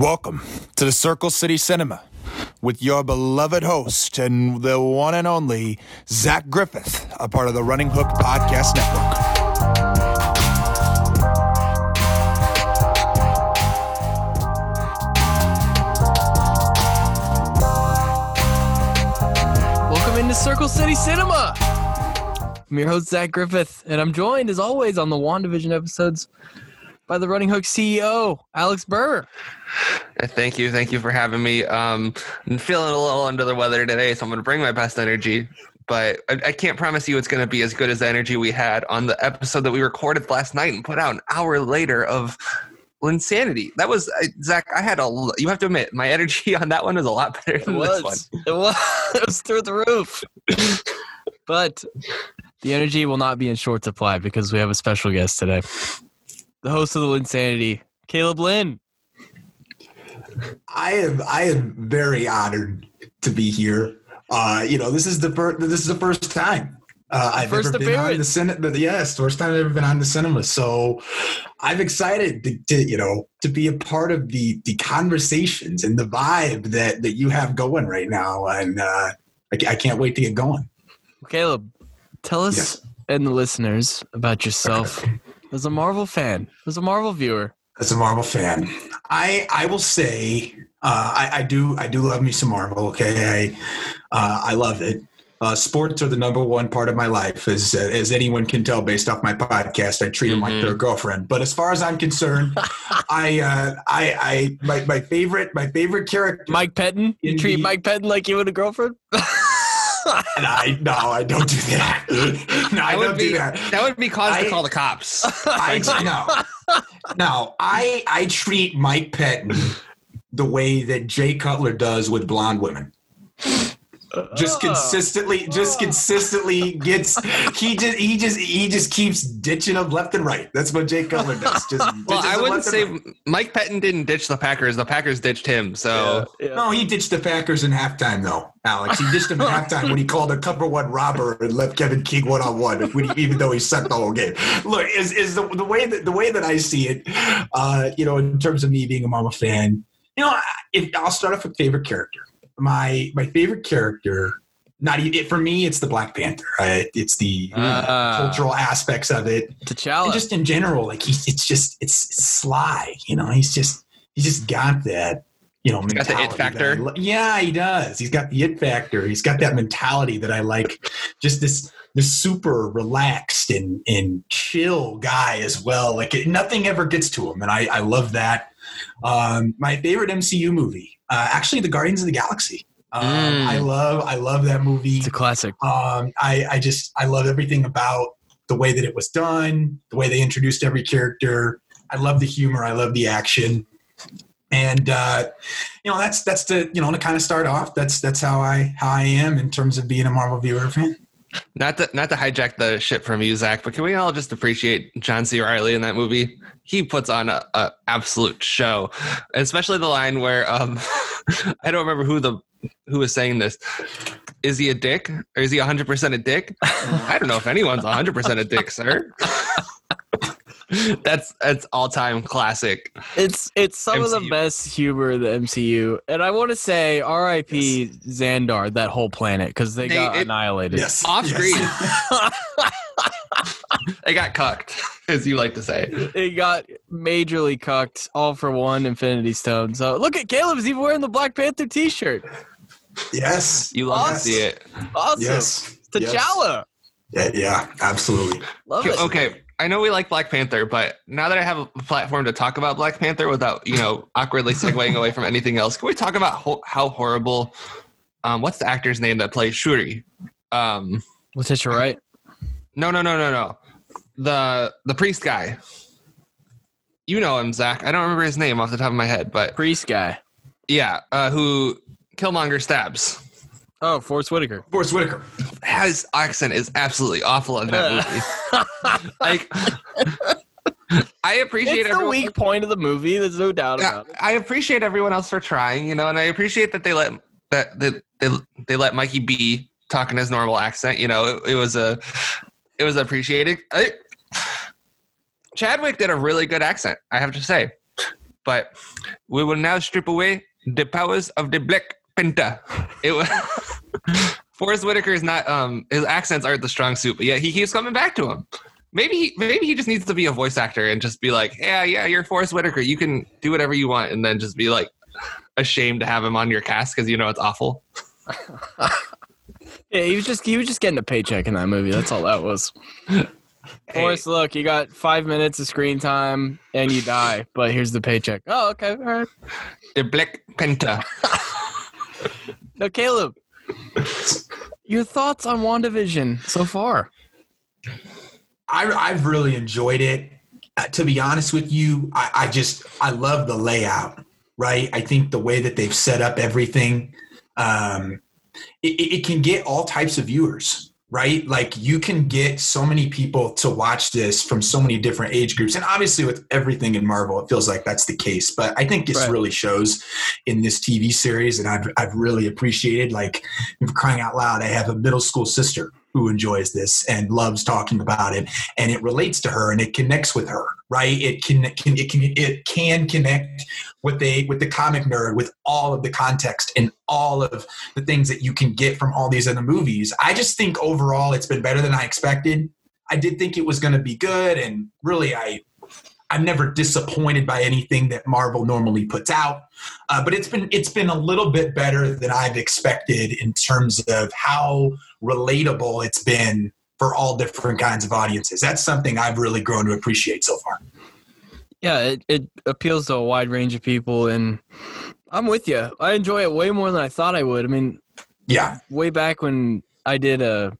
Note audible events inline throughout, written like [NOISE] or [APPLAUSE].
Welcome to the Circle City Cinema with your beloved host and the one and only Zach Griffith, a part of the Running Hook Podcast Network. Welcome into Circle City Cinema. I'm your host, Zach Griffith, and I'm joined, as always, on the WandaVision episodes by the Running Hook CEO, Alex Burr. Uh, Thank you. Thank you for having me. Um, I'm feeling a little under the weather today, so I'm going to bring my best energy. But I, I can't promise you it's going to be as good as the energy we had on the episode that we recorded last night and put out an hour later of Insanity. That was, uh, Zach, I had a. you have to admit, my energy [LAUGHS] on that one was a lot better It than this one. It was. [LAUGHS] It was through the roof. but the energy will not be in short supply because we have a special guest today. The host of the Insanity, Caleb Lynn. I am I am very honored to be here. Uh, you know, this is the first this is the first time uh, I've First ever been on the cinema. Yes, first time I've ever been on the cinema. So I'm excited to, to you know to be a part of the the conversations and the vibe that that you have going right now, and uh, I, I can't wait to get going. Caleb, tell us Yes. and the listeners about yourself [LAUGHS] as a Marvel fan, as a Marvel viewer. As a Marvel fan, I I will say uh, I, I do I do love me some Marvel. Okay, I uh, I love it. Uh, sports are the number one part of my life, as as anyone can tell based off my podcast. I treat them like Mhm. their girlfriend. But as far as I'm concerned, [LAUGHS] I uh, I I my, my favorite my favorite character. Mike Pettine? You treat the- Mike Pettine like you would a girlfriend? [LAUGHS] And I no, I don't do that. [LAUGHS] no, I That don't be do that. that would be cause to call the cops. [LAUGHS] I no, no. I I treat Mike Pettine the way that Jay Cutler does with blonde women. Just Oh. consistently, just consistently gets he [LAUGHS] just he just he just keeps ditching them left and right. That's what Jay Cutler does. Just well, I wouldn't say right. Mike Pettine didn't ditch the Packers. The Packers ditched him. So Yeah. No, he ditched the Packers in halftime, though, Alex. He ditched them in [LAUGHS] halftime when he called a cover one robber and left Kevin King one on one, even though he sucked the whole game. Look, is is the, the way that the way that I see it, uh, you know, in terms of me being a Mama fan, you know, if I'll start off with favorite character. My my favorite character, not even for me, it's the Black Panther. It's the Ah. cultural aspects of it, T'Challa. and just in general, like he's it's just it's, it's sly. You know, he's just he's just got that. You know, got the it factor. Li- yeah, he does. He's got the it factor. He's got that mentality that I like. Just this this super relaxed and and chill guy as well. Like it, nothing ever gets to him, and I I love that. Um, my favorite MCU movie, uh, actually, the Guardians of the Galaxy. Um, Mm. I love I love that movie. it's a classic. Um, I, I just I love everything about the way that it was done, the way they introduced every character. I love the humor. I love the action, and uh, you know that's that's the you know to kind of start off. That's that's how I how I am in terms of being a Marvel viewer fan. Not to not to hijack the shit from you, Zach, but can we all just appreciate John C. Reilly in that movie? He puts on a, a absolute show, especially the line where um, [LAUGHS] I don't remember who the who was saying this. Is he a dick or is he 100 percent a dick? I don't know if anyone's 100 percent a dick, sir. [LAUGHS] [LAUGHS] that's that's all time classic. It's it's some of the best humor in the MCU, and I want to say R.I.P. Xandar, that whole planet, because they, They- got it- annihilated. Yes, Off Yes. screen, [LAUGHS] they got cucked, as you like to say. It got majorly cucked, all for one Infinity Stone. So look at Caleb, he's even wearing the Black Panther T-shirt. yes, You love Yes. to see it. Awesome, yes, T'Challa. yeah, yeah, absolutely. Love it. Okay, I know we like Black Panther, but now that I have a platform to talk about Black Panther without, you know, [LAUGHS] awkwardly segueing away from anything else, can we talk about ho- how horrible? Um, what's the actor's name that plays Shuri? Um, Letitia Wright. no, no, no, no, no. The the priest guy. You know him, Zach. I don't remember his name off the top of my head, but Priest guy. yeah, uh, who Killmonger stabs. Oh, Forest Whitaker. Forest Whitaker. His accent is absolutely awful in that movie. [LAUGHS] like, I appreciate It's the everyone. weak point of the movie. There's no doubt about it. I appreciate everyone else for trying, you know, and I appreciate that they let that they they, they let Mikey B talk in his normal accent. You know, it, it was a it was appreciated. I, Chadwick did a really good accent, I have to say. But But we will now strip away the powers of the Black It was. [LAUGHS] Forest Whitaker is not um his accents aren't the strong suit, but yeah, he keeps coming back to him. Maybe he, maybe he just needs to be a voice actor and just be like, yeah, yeah, you're Forest Whitaker. You can do whatever you want, and then just be like ashamed to have him on your cast because you know it's awful. [LAUGHS] Yeah, he was just he was just getting a paycheck in that movie. That's all that was. [LAUGHS] Forest, look, you got five minutes of screen time and you die, but here's the paycheck. Oh, okay, all right. The Black Panther. Now, Caleb, your thoughts on WandaVision so far? I, I've really enjoyed it. Uh, to be honest with you, I, I just I love the layout. Right, I think the way that they've set up everything, um, it, it can get all types of viewers. Right, like you can get so many people to watch this from so many different age groups, and obviously with everything in Marvel, it feels like that's the case. But I think this Right. really shows in this TV series, and I've I've really appreciated. Like, crying out loud, I have a middle school sister who enjoys this and loves talking about it and it relates to her and it connects with her right? It can, can it can it can connect with a with the comic nerd with all of the context and all of the things that you can get from all these other movies. I just think overall it's been better than i expected. I did think it was going to be good and really i i'm never disappointed by anything that marvel normally puts out uh, but it's been it's been a little bit better than i've expected in terms of how relatable it's been for all different kinds of audiences. That's something I've really grown to appreciate so far. Yeah, it, it appeals to a wide range of people, and I'm with you. I enjoy it way more than I thought I would. I mean, Yeah, way back when I did a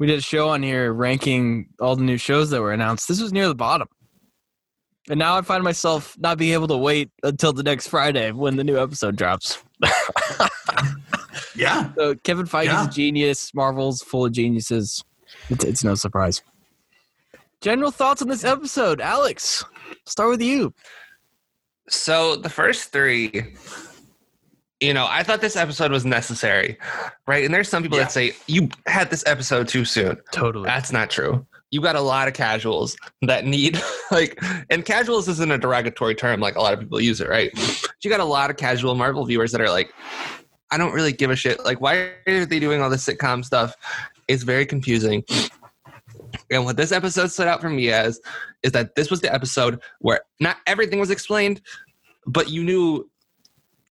we did a show on here ranking all the new shows that were announced. This was near the bottom. And now I find myself not being able to wait until the next Friday when the new episode drops. [LAUGHS] yeah. So Kevin Feige's Yeah. a genius. Marvel's full of geniuses. It's, it's no surprise. General thoughts on this episode, Alex. Start with you. So the first three, you know, I thought this episode was necessary, right? And there's some people Yeah. that say you had this episode too soon. Totally. That's not true. You got a lot of casuals that need [LAUGHS] like, and casuals isn't a derogatory term like a lot of people use it, right? But you got a lot of casual Marvel viewers that are like, I don't really give a shit. Like, why are they doing all this sitcom stuff? It's very confusing. And what this episode stood out for me as is that this was the episode where not everything was explained, but you knew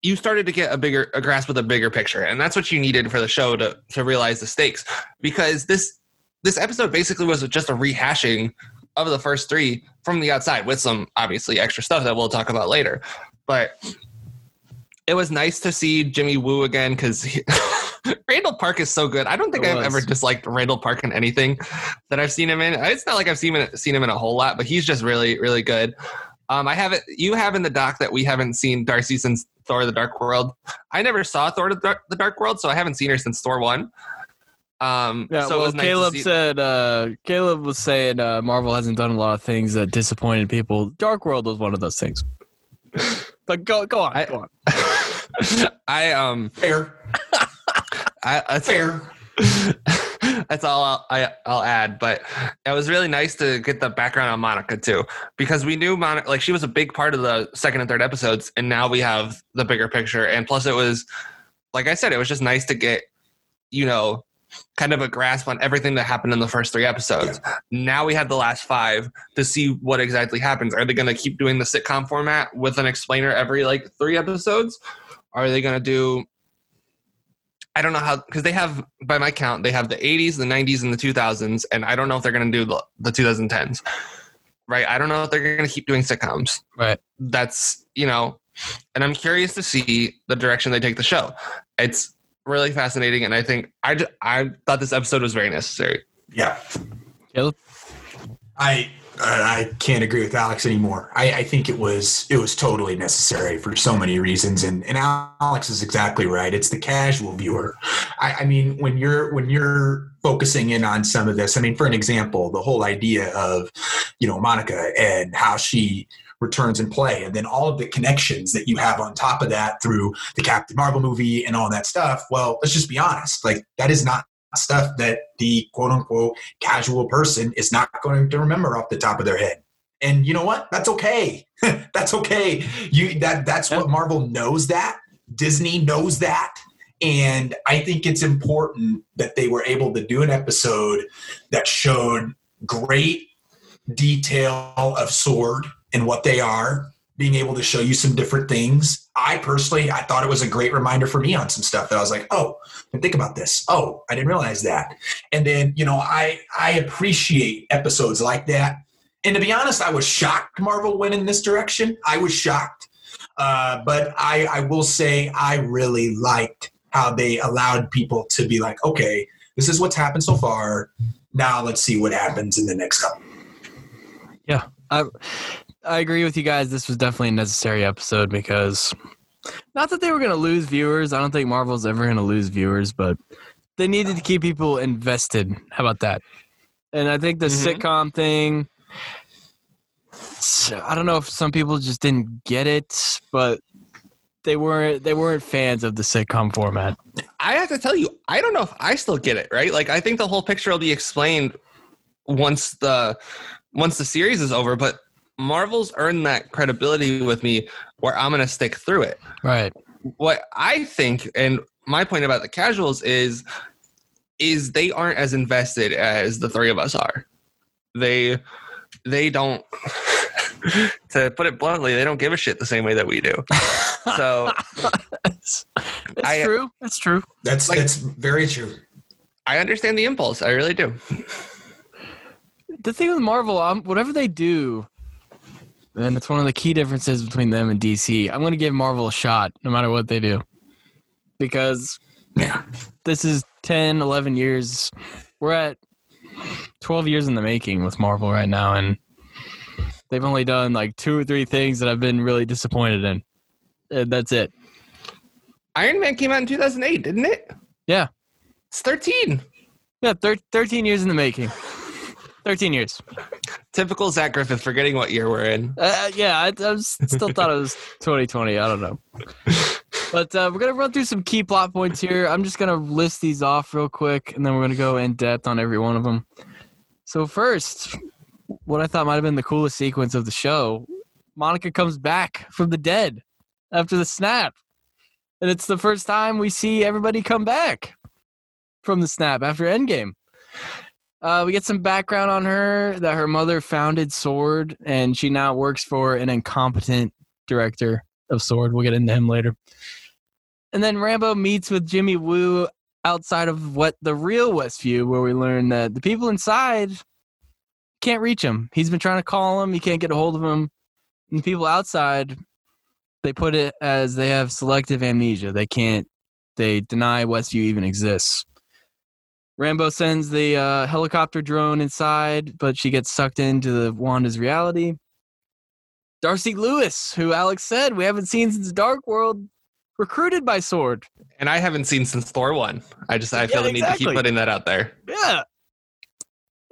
you started to get a bigger a grasp of the bigger picture. And that's what you needed for the show to to realize the stakes. Because this this episode basically was just a rehashing of the first three from the outside with some obviously extra stuff that we'll talk about later. But it was nice to see Jimmy Woo again because [LAUGHS] Randall Park is so good. I don't think It I've was. ever disliked Randall Park in anything that I've seen him in. It's not like I've seen him, seen him in a whole lot, but he's just really, really good. Um, I have it. You have in the doc that we haven't seen Darcy since Thor: The Dark World. I never saw Thor: The Dark, the Dark World, so I haven't seen her since Thor One. Um, Yeah, so well, nice Caleb see- said uh, Caleb was saying uh, Marvel hasn't done a lot of things that disappointed people. Dark World was one of those things. [LAUGHS] But go go on, I- go on. [LAUGHS] I um, Fair. [LAUGHS] I that's, Fair. that's all I'll, I, I'll add. But it was really nice to get the background on Monica too, because we knew Monica, like she was a big part of the second and third episodes, and now we have the bigger picture. And plus, it was, like I said, it was just nice to get, you know, kind of a grasp on everything that happened in the first three episodes. Now we have the last five to see what exactly happens. Are they going to keep doing the sitcom format with an explainer every like three episodes? Are they going to do I don't know how because they have by my count they have the 80s, the 90s, and the 2000s, and I don't know if they're going to do the, the 2010s. Right? I don't know if they're going to keep doing sitcoms. Right. That's you know, and I'm curious to see the direction they take the show. It's really fascinating, and I think I I thought this episode was very necessary. Yeah. Caleb? I uh, I can't agree with Alex anymore. I, I think it was it was totally necessary for so many reasons, and and Alex is exactly right. It's the casual viewer. I, I mean, when you're when you're focusing in on some of this, I mean, for an example, the whole idea of you know Monica and how she returns in play, and then all of the connections that you have on top of that through the Captain Marvel movie and all that stuff. Well, let's just be honest. Like that is not stuff that the quote unquote casual person is not going to remember off the top of their head. And you know what? That's okay. [LAUGHS] that's okay. You that that's what Marvel knows that. Disney knows that. And I think it's important that they were able to do an episode that showed great detail of Sword and what they are, being able to show you some different things. I personally, I thought it was a great reminder for me on some stuff that I was like, oh, think about this. Oh, I didn't realize that. And then, you know, I I appreciate episodes like that. And to be honest, I was shocked Marvel went in this direction. I was shocked. Uh, but I, I will say I really liked how they allowed people to be like, okay, this is what's happened so far. Now let's see what happens in the next couple. Yeah, I I agree with you guys. This was definitely a necessary episode because not that they were going to lose viewers. I don't think Marvel's ever going to lose viewers, but they needed to keep people invested. How about that? And I think the Mhm. sitcom thing. I don't know if some people just didn't get it, but they weren't they weren't fans of the sitcom format. I have to tell you, I don't know if I still get it, right? Like I think the whole picture will be explained once the once the series is over, but Marvel's earned that credibility with me where I'm gonna stick through it. Right. What I think and my point about the casuals is is they aren't as invested as the three of us are. They they don't [LAUGHS] to put it bluntly, they don't give a shit the same way that we do. [LAUGHS] So That's I- true. That's true. That's Like- that's very true. I understand the impulse. I really do. the thing with Marvel, um, whatever they do, and it's one of the key differences between them and DC. I'm going to give Marvel a shot no matter what they do, because Yeah. this is 10, 11 years. We're at 12 years in the making with Marvel right now, and they've only done like two or three things that I've been really disappointed in. And that's it. Iron Man came out in 2008, didn't it? Yeah. It's 13. Yeah, thir- 13 years in the making. 13 years. Typical Zach Griffith forgetting what year we're in. Uh, yeah, I, I still thought it was 2020. I don't know. But uh, we're going to run through some key plot points here. I'm just going to list these off real quick, and then we're going to go in depth on every one of them. So, first, what I thought might have been the coolest sequence of the show Monica comes back from the dead after the snap. And it's the first time we see everybody come back from the snap after Endgame. Uh, we get some background on her that her mother founded Sword, and she now works for an incompetent director of Sword. We'll get into him later. And then Rambo meets with Jimmy Woo outside of what the real Westview, where we learn that the people inside can't reach him. He's been trying to call him, he can't get a hold of him. And the people outside, they put it as they have selective amnesia. They can't, they deny Westview even exists. Rambo sends the uh, helicopter drone inside, but she gets sucked into the Wanda's reality. Darcy Lewis, who Alex said we haven't seen since Dark World, recruited by Sword. And I haven't seen since Thor 1. I just I feel Yeah, the need to keep putting that out there. Yeah.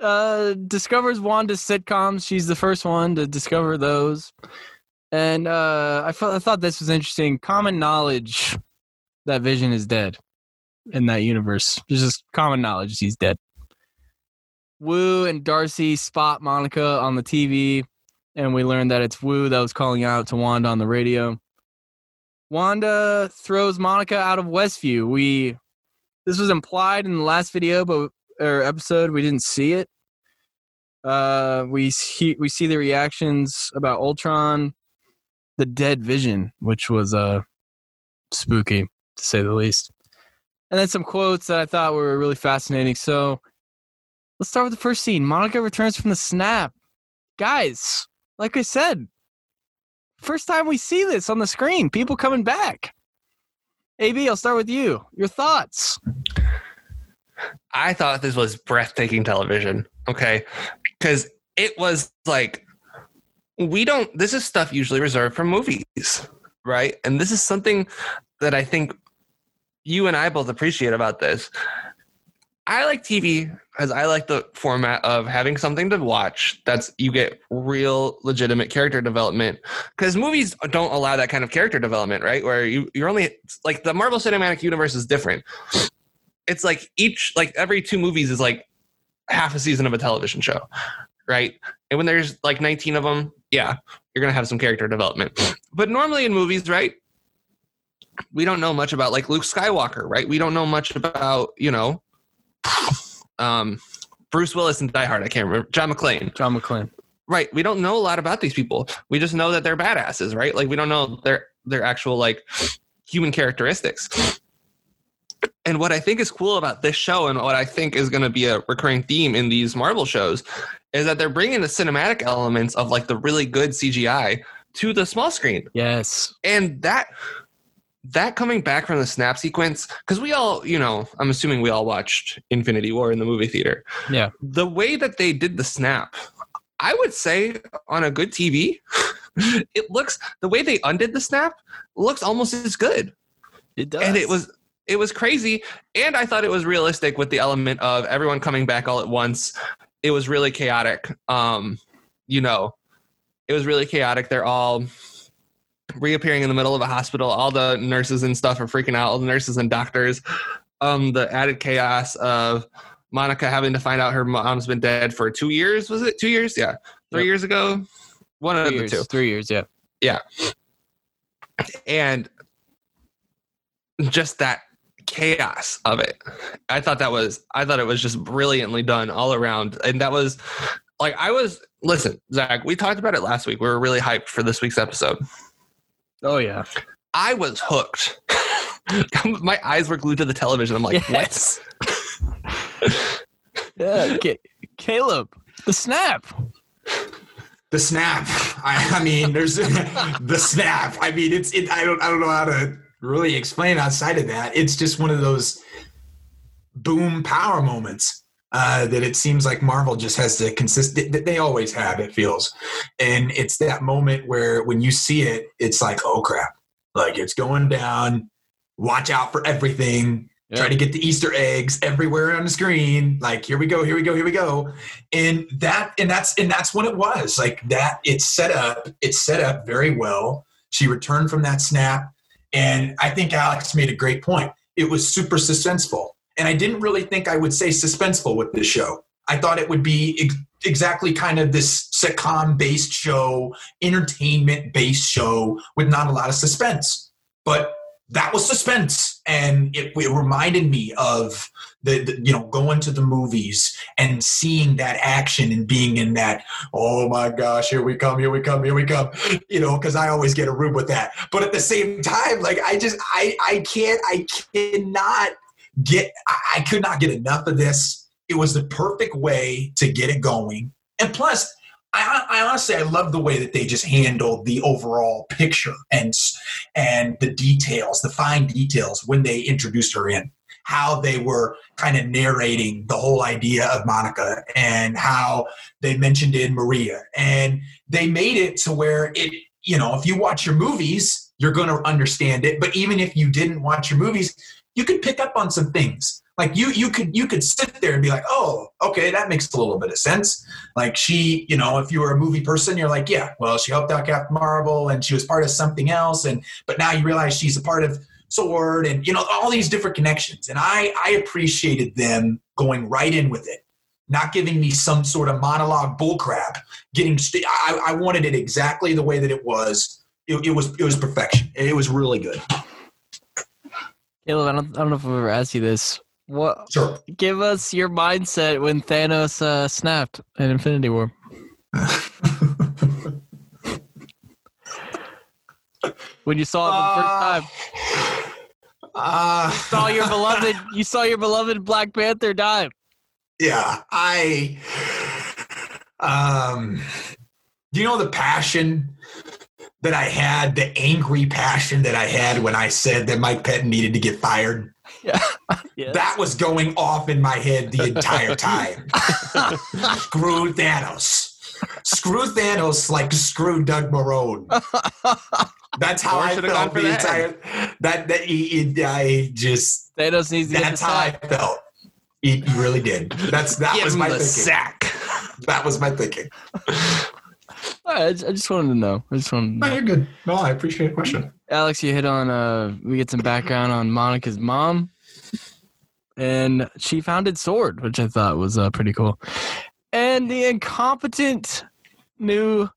Uh, discovers Wanda's sitcoms. She's the first one to discover those. And uh, I thought this was interesting. Common knowledge that Vision is dead in that universe. There's just common knowledge he's dead. Woo and Darcy spot Monica on the TV, and we learn that it's Woo that was calling out to Wanda on the radio. Wanda throws Monica out of Westview. We this was implied in the last video, but or episode we didn't see it. Uh, we see we see the reactions about Ultron, the dead Vision, which was uh spooky to say the least, and then some quotes that I thought were really fascinating. So let's start with the first scene. Monica returns from the snap, guys. Like I said, first time we see this on the screen. People coming back. AB, I'll start with you. Your thoughts? I thought this was breathtaking television. Okay. Because it was like, we don't, this is stuff usually reserved for movies, right? And this is something that I think you and I both appreciate about this. I like TV because I like the format of having something to watch that's you get real legitimate character development because movies don't allow that kind of character development right where you you're only like the Marvel Cinematic Universe is different it's like each like every two movies is like half a season of a television show right? And when there's like 19 of them, yeah, you're gonna have some character development. But normally in movies, right? We don't know much about like Luke Skywalker, right? We don't know much about you know, um, Bruce Willis and Die Hard. I can't remember John McClane. John McClane. Right. We don't know a lot about these people. We just know that they're badasses, right? Like we don't know their their actual like human characteristics. And what I think is cool about this show and what I think is going to be a recurring theme in these Marvel shows is that they're bringing the cinematic elements of like the really good CGI to the small screen. Yes. And that that coming back from the snap sequence cuz we all, you know, I'm assuming we all watched Infinity War in the movie theater. Yeah. The way that they did the snap I would say on a good TV, [LAUGHS] it looks the way they undid the snap looks almost as good. It does. And it was it was crazy and I thought it was realistic with the element of everyone coming back all at once. It was really chaotic. Um, you know, it was really chaotic. They're all reappearing in the middle of a hospital. All the nurses and stuff are freaking out. All the nurses and doctors. Um, the added chaos of Monica having to find out her mom's been dead for two years. Was it two years? Yeah, three Yep. years ago. One of three the years. two. Three years. Yeah. Yeah. and just that chaos of it i thought that was i thought it was just brilliantly done all around and that was like i was listen zach we talked about it last week we were really hyped for this week's episode Oh yeah. i was hooked [LAUGHS] my eyes were glued to the television i'm like what yes. [LAUGHS] yeah. Ca- Caleb, the snap. The snap. I, I mean, there's [LAUGHS] the snap. I mean, it's it. I don't. I don't know how to really explain outside of that. It's just one of those boom power moments uh, that it seems like Marvel just has to consist. That they always have. It feels, and it's that moment where when you see it, it's like, oh crap, like it's going down. Watch out for everything. Try to get the Easter eggs everywhere on the screen. Like here we go, here we go, here we go and that and that's and that's what it was like that it's set up it's set up very well she returned from that snap and i think alex made a great point it was super suspenseful and i didn't really think i would say suspenseful with this show. I thought it would be ex- exactly kind of this sitcom based show entertainment based show with not a lot of suspense. But that was suspense and it, it reminded me of the, the you know going to the movies and seeing that action and being in that oh my gosh here we come here we come here we come you know because i always get a room with that. But at the same time like i just i i can't i cannot get i, could not get enough of this it was the perfect way to get it going and plus I, I honestly I love the way that they just handled the overall picture and and the details, the fine details when they introduced her in how they were kind of narrating the whole idea of Monica and how they mentioned in Maria. And they made it to where it, you know, if you watch your movies, you're going to understand it. But even if you didn't watch your movies, you could pick up on some things. Like you, you could, you could sit there and be like, "Oh, okay, that makes a little bit of sense." Like she, you know, if you were a movie person, you're like, "Yeah, well, she helped out Captain Marvel, and she was part of something else." And but now you realize she's a part of sword and you know all these different connections and i i appreciated them going right in with it not giving me some sort of monologue bullcrap getting st- I, I wanted it exactly the way that it was it, it was it was perfection it was really good Caleb, I don't, I don't know if I've ever asked you this. What? sure Give us your mindset when Thanos uh, snapped in Infinity War. [LAUGHS] When you saw it for the first time, uh, saw your beloved, [LAUGHS] you saw your beloved Black Panther die. yeah i um do you know the passion that i had the angry passion that i had when i said that mike pettine needed to get fired. [LAUGHS] Yeah. that was going off in my head the entire [LAUGHS] time. [LAUGHS] Screw thanos. Screw thanos like screw doug marrone. That's how Or i felt the the entire that that he, he- i just Thanos needs to that's how i felt. He, he really did. That's that Give was my thinking. sack. that was my thinking right, I just, I just wanted to know. I just wanted to know. you're good no i appreciate the question Alex, you hit on uh we get some background on Monica's mom. And she founded Sword, which I thought was uh, pretty cool. And and the incompetent new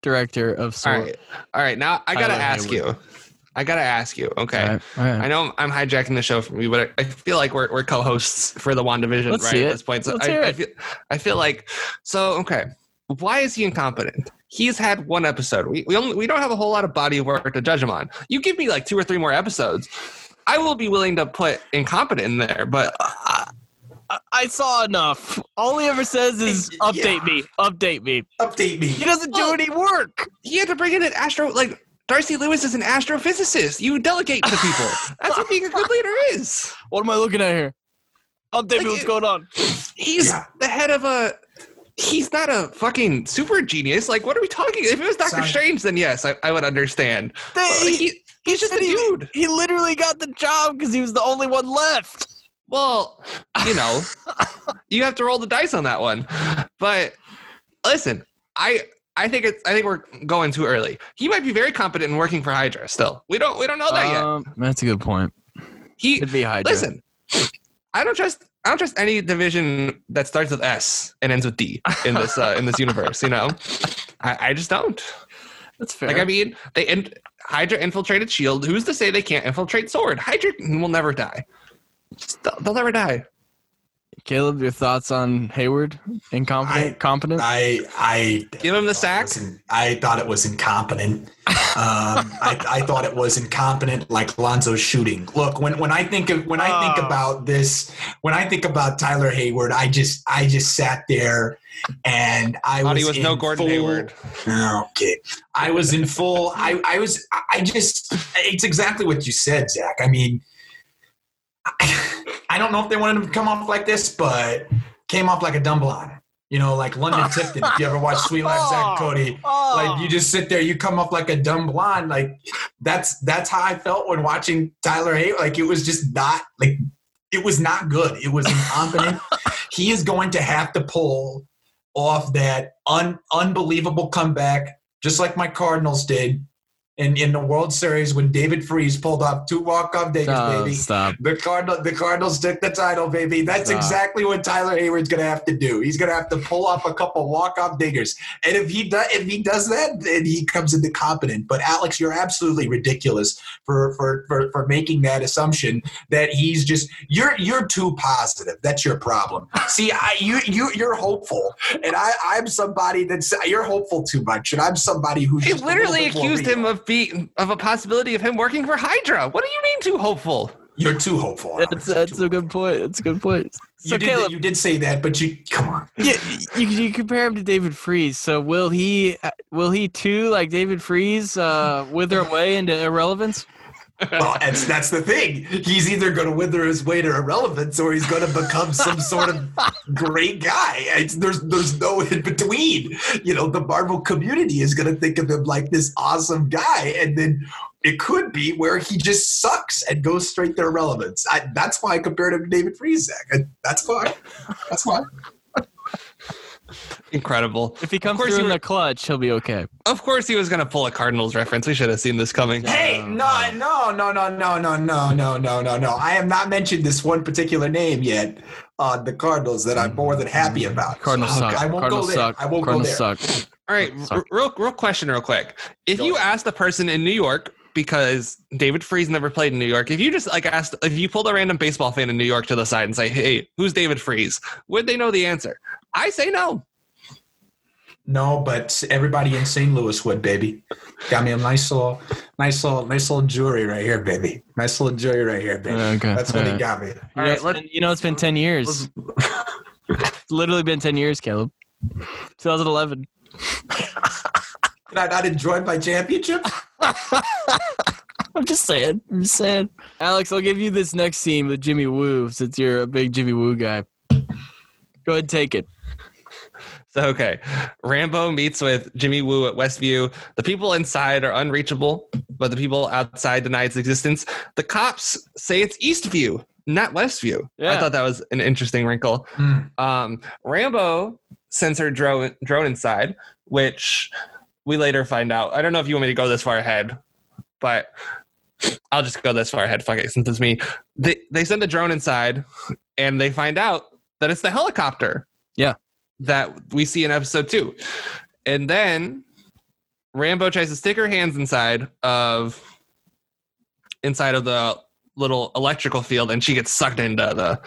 director of Sword. right, all right. Now I gotta Tyler ask Hayward. you. I gotta ask you. Okay. All right, all right. I know I'm hijacking the show from you, but I, I feel like we're, we're co-hosts for the WandaVision Let's right see at this point. So Let's I, hear I feel I feel like so okay. Why is he incompetent? He's had one episode. We we only we don't have a whole lot of body of work to judge him on. You give me like two or three more episodes, I will be willing to put incompetent in there. But uh, I, I saw enough. All he ever says is Yeah. update me, update me. Update me. He doesn't do Well- any work. he had to bring in an astro like Darcy Lewis is an astrophysicist. You delegate to people. That's what being a good leader is. What am I looking at here? Update Like me what's it- going on. He's Yeah. the head of a. He's not a fucking super genius. Like, what are we talking? If it was Doctor Sorry. Strange, then yes, I, I would understand. But, like, he, he's just a said he- dude. He literally got the job because he was the only one left. Well, you know, [LAUGHS] you have to roll the dice on that one. But listen, I I think it's I think we're going too early. He might be very competent in working for Hydra. Still, we don't we don't know that yet. Um, that's a good point. He Could be Hydra. listen. I don't trust. I don't trust any division that starts with S and ends with D in this uh, in this [LAUGHS] universe. You know, I, I just don't. that's fair. Like I mean, they in, Hydra infiltrated Shield. Who's to say they can't infiltrate Sword? Hydra will never die. They'll, they'll never die. Caleb, your thoughts on Hayward? Incompetent, I- competent? I I Give him the sack. Listen, I thought it was incompetent. Um, I, I thought it was incompetent, like Lonzo's shooting. Look, when, when I think of when I think Oh. about this, when I think about Tyler Hayward, I just I just sat there and I Thought was he was in no Gordon full- Hayward. Okay, I was in full. I I was. I just. It's exactly what you said, Zach. I mean, I, don't know if they wanted him to come off like this, but came off like a dumb blonde. You know, like London [LAUGHS] Tipton. If you ever watch Suite Life, Zach Cody. Oh, oh. Like you just sit there, you come up like a dumb blonde. Like that's that's how I felt when watching Tyler Hay. Like it was just not like it was not good. It was incompetent. [LAUGHS] he is going to have to pull off that un, unbelievable comeback, just like my Cardinals did in, in the World Series when David Freese pulled off two walk-off dingers, Oh, baby. stop. The Cardinal, the Cardinals took the title, baby. That's Stop. exactly what Tyler Hayward's gonna have to do. He's gonna have to pull off a couple walk-off dingers, and if he does, if he does that, then he comes into competent. But Alex, you're absolutely ridiculous for for for, for making that assumption that he's just you're you're too positive. That's your problem. See, I you you you're hopeful, and I I'm somebody that's you're hopeful too much, and I'm somebody who's They just a little literally more accused real. him of being of a possibility of him working for Hydra. What do you mean too hopeful? You're too hopeful. Alex. That's, that's too a good point. That's a good point. So you did, Caleb, you did say that, but you come on. yeah, you, you compare him to David Freese. So will he will he too like David Freese uh, wither away into irrelevance? Well, that's that's the thing. He's either going to wither his way to irrelevance, or he's going to become some sort of great guy. It's, there's there's no in between. You know, the Marvel community is going to think of him like this awesome guy, and then it could be where he just sucks and goes straight to irrelevance. I, that's why I compared him to David Friezak. I- That's fine. That's fine. Incredible. If he comes through in were- the clutch, he'll be okay. Of course, he was going to pull a Cardinals reference. We should have seen this coming. Hey, no, no, no, no, no, no, no, no, no, no, no. I have not mentioned this one particular name yet on the Cardinals that I'm more than happy about. Cardinals So, suck. I won't Cardinals go there. suck. I won't Cardinals go there. suck. All right, r- real real question, real quick. If Go you ahead. asked the person in New York, because David Freese never played in New York, if you just like asked, if you pulled a random baseball fan in New York to the side and say, "Hey, who's David Freese?" Would they know the answer? I say no. No, but everybody in St. Louis would, baby. Got me a nice little, nice little, nice little jewelry right here, baby. Nice little jewelry right here, baby. Okay, That's what he alright. got me. You, All know, right, it's let- been, you know, it's been 10 years. [LAUGHS] it's literally been 10 years, Caleb. 2011. Did I not enjoy my championship? [LAUGHS] I'm just saying. I'm just saying. Alex, I'll give you this next scene with Jimmy Woo since you're a big Jimmy Woo guy. Go ahead and take it. So okay, Rambo meets with Jimmy Woo at Westview. The people inside are unreachable, but the people outside deny its existence. The cops say it's Eastview, not Westview. I thought that was an interesting wrinkle. Hmm. Um, Rambo sends her drone drone inside, which we later find out. I don't know if you want me to go this far ahead, but I'll just go this far ahead. Fuck it, since it's me. They they send the drone inside, and they find out that it's the helicopter. Yeah. That we see in episode two. And then Rambo tries to stick her hands inside of inside of the little electrical field and she gets sucked into the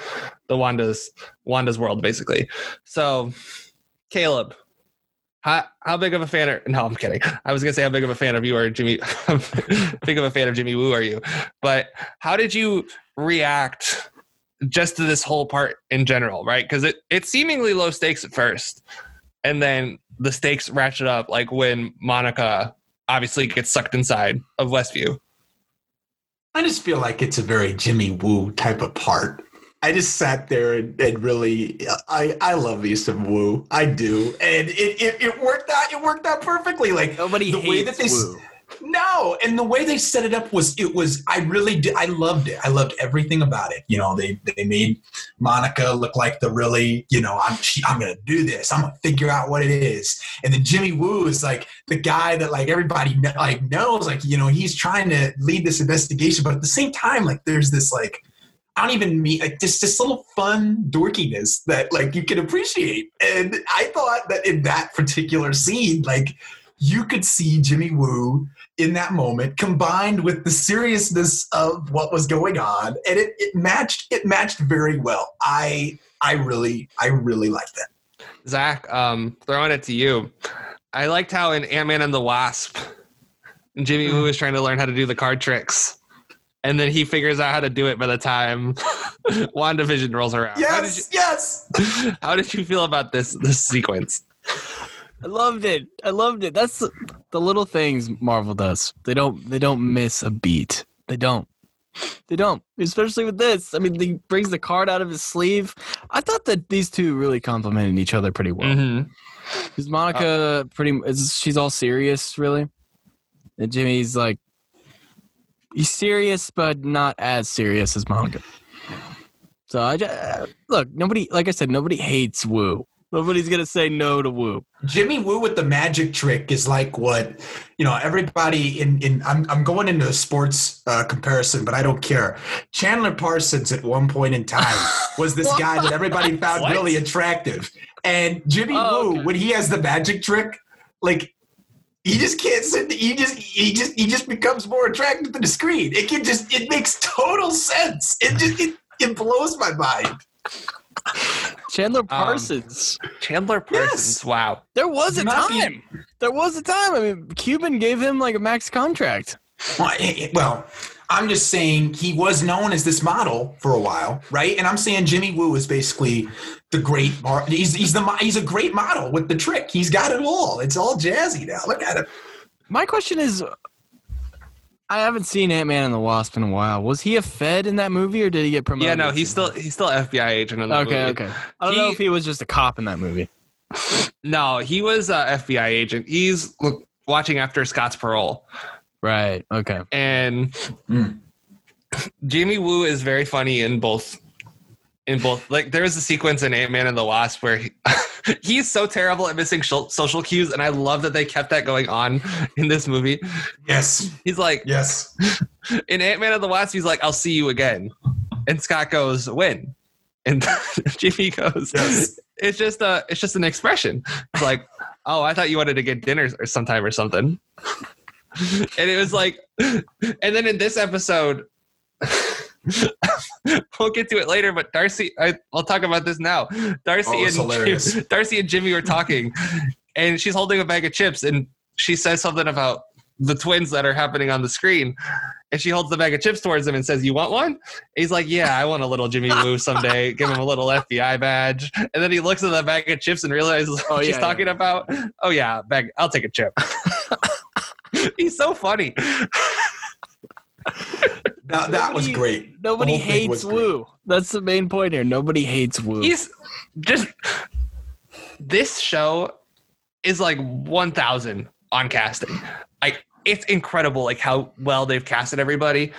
the Wanda's Wanda's world basically. So Caleb, how how big of a fan are no, I'm kidding. I was gonna say how big of a fan of you are Jimmy [LAUGHS] big of a fan of Jimmy Woo are you? But how did you react just to this whole part in general, right? Because it it's seemingly low stakes at first. And then the stakes ratchet up like when Monica obviously gets sucked inside of Westview. I just feel like it's a very Jimmy Woo type of part. I just sat there and, and really, I I love me some Woo. I do, and it, it it worked out. It worked out perfectly. Like Nobody the hates way that they Woo. No, and the way they set it up was it was I really did I loved it. I loved everything about it. You know, they they made Monica look like the really, you know, I'm she, I'm to do this. I'm to figure out what it is. And then Jimmy Woo is like the guy that like everybody like knows like, you know, he's trying to lead this investigation, but at the same time like there's this like I don't even mean like just this little fun dorkiness that like you can appreciate. And I thought that in that particular scene, like you could see Jimmy Woo in that moment combined with the seriousness of what was going on. And it, it matched it matched very well. I I really I really liked that. Zach, um, throwing it to you. I liked how in Ant Man and the Wasp, Jimmy Woo is trying to learn how to do the card tricks. And then he figures out how to do it by the time [LAUGHS] WandaVision rolls around. How did, Yes, yes. [LAUGHS] how did you feel about this this sequence? I loved it. I loved it. That's the, little things Marvel does. They don't they don't miss a beat. They don't. They don't. Especially with this. I mean, he brings the card out of his sleeve. I thought that these two really complemented each other pretty well. Mhm. Is Monica pretty? Is, she's all serious, really, and Jimmy's like he's serious, but not as serious as Monica. So I just, look. Nobody, like I said, nobody hates Woo. Nobody's gonna say no to Woo. Jimmy Woo with the magic trick is like what you know. Everybody in in I'm I'm going into a sports uh, comparison, but I don't care. Chandler Parsons at one point in time [LAUGHS] was this guy that everybody found What? really attractive, and Jimmy Oh, Woo okay. when he has the magic trick, like. He just can't sit. He just he just he just becomes more attractive to the screen. It can just it makes total sense. It just it, it blows my mind. Chandler Parsons. Chandler Parsons. Wow. There was a time. There was a time. I mean, Cuban gave him like a max contract. Well, eh, eh, well, I'm just saying he was known as this model for a while, right? And I'm saying Jimmy Woo is basically the great. He's he's the he's a great model with the trick. He's got it all. It's all jazzy now. Look at him. My question is, I haven't seen Ant Man and the Wasp in a while. Was he a Fed in that movie, or did he get promoted? Yeah, no, he's still he's still FBI agent in the okay. movie. Okay. Okay. I don't know if he was just a cop in that movie. [LAUGHS] No, he was a FBI agent. He's look, watching after Scott's parole. Right. Okay. and Mm. Jimmy Woo is very funny in both. In both, like there was a sequence in Ant Man and the Wasp where he, [LAUGHS] [LAUGHS] he's so terrible at missing sh- social cues, and I love that they kept that going on in this movie. Yes, He's like yes. [LAUGHS] in Ant Man and the Wasp, he's like, "I'll see you again," and Scott goes, "When?" And [LAUGHS] Jimmy goes, Yes. "It's just a, it's just an expression." It's like, "Oh, I thought you wanted to get dinner or sometime or something." and it was like, and then in this episode, [LAUGHS] we'll get to it later. But Darcy, I, I'll talk about this now. Darcy Oh, and hilarious. Jim, [LAUGHS] Darcy and Jimmy were talking, and she's holding a bag of chips, and she says something about the twins that are happening on the screen. And she holds the bag of chips towards him and says, "You want one?" And he's like, "Yeah, I want a little Jimmy Woo someday. [LAUGHS] Give him a little FBI badge." And then he looks at the bag of chips and realizes Oh, what she's yeah, talking about. Oh yeah, bag. I'll take a chip. he's so funny. [LAUGHS] That, that was great. Nobody hates was great. Woo. That's the main point here. Nobody hates Woo. He's just this show is like 1000 on casting. Like it's incredible like how well they've casted everybody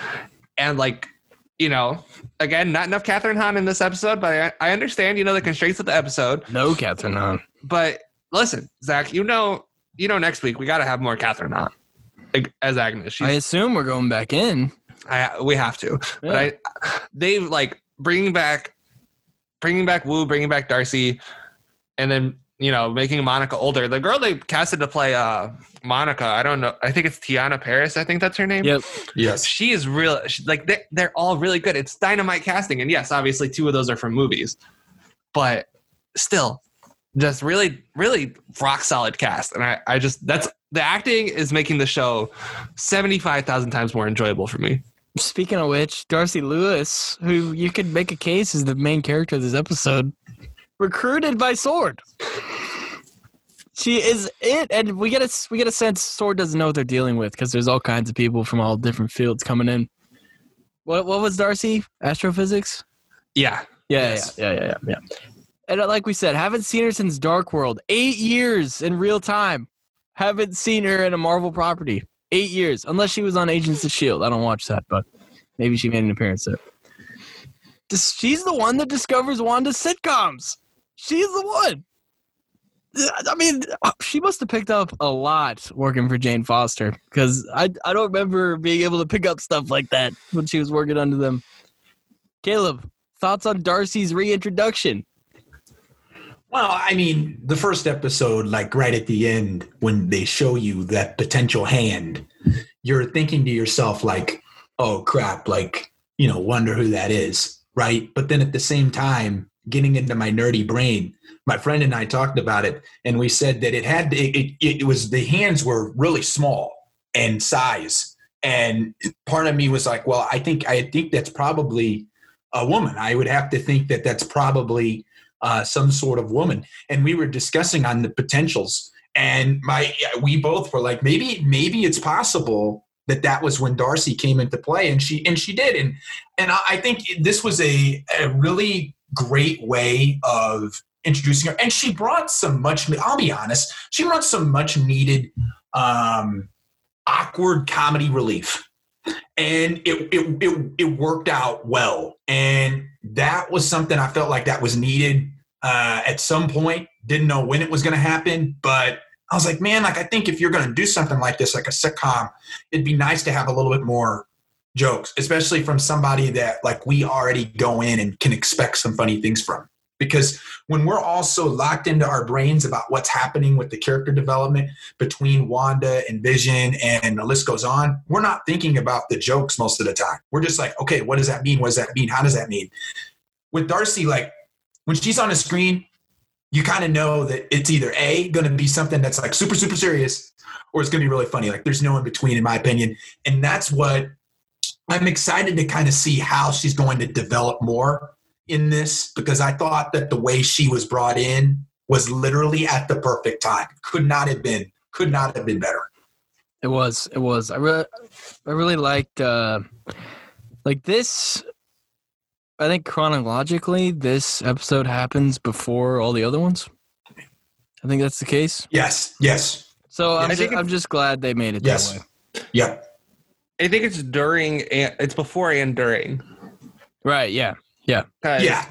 and like you know, again, not enough Kathryn Hahn in this episode, but I, I understand, you know, the constraints of the episode. no Kathryn Hahn. But listen, Zach, you know, you know, next week we got to have more Kathryn Hahn like, as Agnes. She's I assume we're going back in. I we have to. Yeah. But I they've like bringing back bringing back Woo, bringing back Darcy, and then you know, making Monica older. The girl they casted to play uh, Monica, I don't know. I think it's Teyonah Parris. I think that's her name. Yep. Yes. She is real. She, like they, they're all really good. It's dynamite casting, and yes, obviously two of those are from movies, but still, just really, really rock solid cast. And I, I just that's the acting is making the show seventy five thousand times more enjoyable for me. Speaking of which, Darcy Lewis, who you could make a case is the main character of this episode, recruited by Sword. She is it, and we get a we get a sense Sword doesn't know what they're dealing with because there's all kinds of people from all different fields coming in. What what was Darcy? Astrophysics. Yeah, Yeah, Yes. yeah, yeah, yeah, yeah, yeah. And uh, like we said, haven't seen her since Dark World. Eight years in real time. Haven't seen her in a Marvel property. Eight years, unless she was on Agents of Shield. I don't watch that, but maybe she made an appearance there. She's the one that discovers Wanda's sitcoms. She's the one. I mean, she must have picked up a lot working for Jane Foster because I I don't remember being able to pick up stuff like that when she was working under them. Caleb, thoughts on Darcy's reintroduction? Well, I mean, the first episode, like right at the end, when they show you that potential hand, you're thinking to yourself, like, oh crap, like, you know, wonder who that is, right? But then at the same time, getting into my nerdy brain, my friend and I talked about it, and we said that it had, it, it, it was, the hands were really small and size. And part of me was like, well, I think, I think that's probably a woman. I would have to think that that's probably uh, some sort of woman, and we were discussing on the potentials. And my, we both were like, maybe, maybe it's possible that that was when Darcy came into play, and she and she did, and and I think this was a, a really great way of introducing her, and she brought some much. I'll be honest, she brought some much needed um, awkward comedy relief. And it, it it it worked out well and that was something i felt like that was needed uh, at some point. Didn't know when it was going to happen but i was like man like i think if you're going to do something like this like a sitcom it'd be nice to have a little bit more jokes especially from somebody that like we already go in and can expect some funny things from because when we're all so locked into our brains about what's happening with the character development between Wanda and Vision and the list goes on, we're not thinking about the jokes most of the time. We're just like, okay, what does that mean? What does that mean? How does that mean? With Darcy, like when she's on the screen, you kind of know that it's either A, going to be something that's like super, super serious, or it's going to be really funny. Like there's no in between, in my opinion. And that's what I'm excited to kind of see how she's going to develop more in this because I thought that the way she was brought in was literally at the perfect time. Could not have been, could not have been better. It was. It was. I really, I really liked, uh, like this. I think chronologically, this episode happens before all the other ones. I think that's the case. Yes, yes, So I'm, I just, think I'm just glad they made it Yes. that way. yep. I think it's during and it's before and during. Right? Yeah. 'Cause Yeah,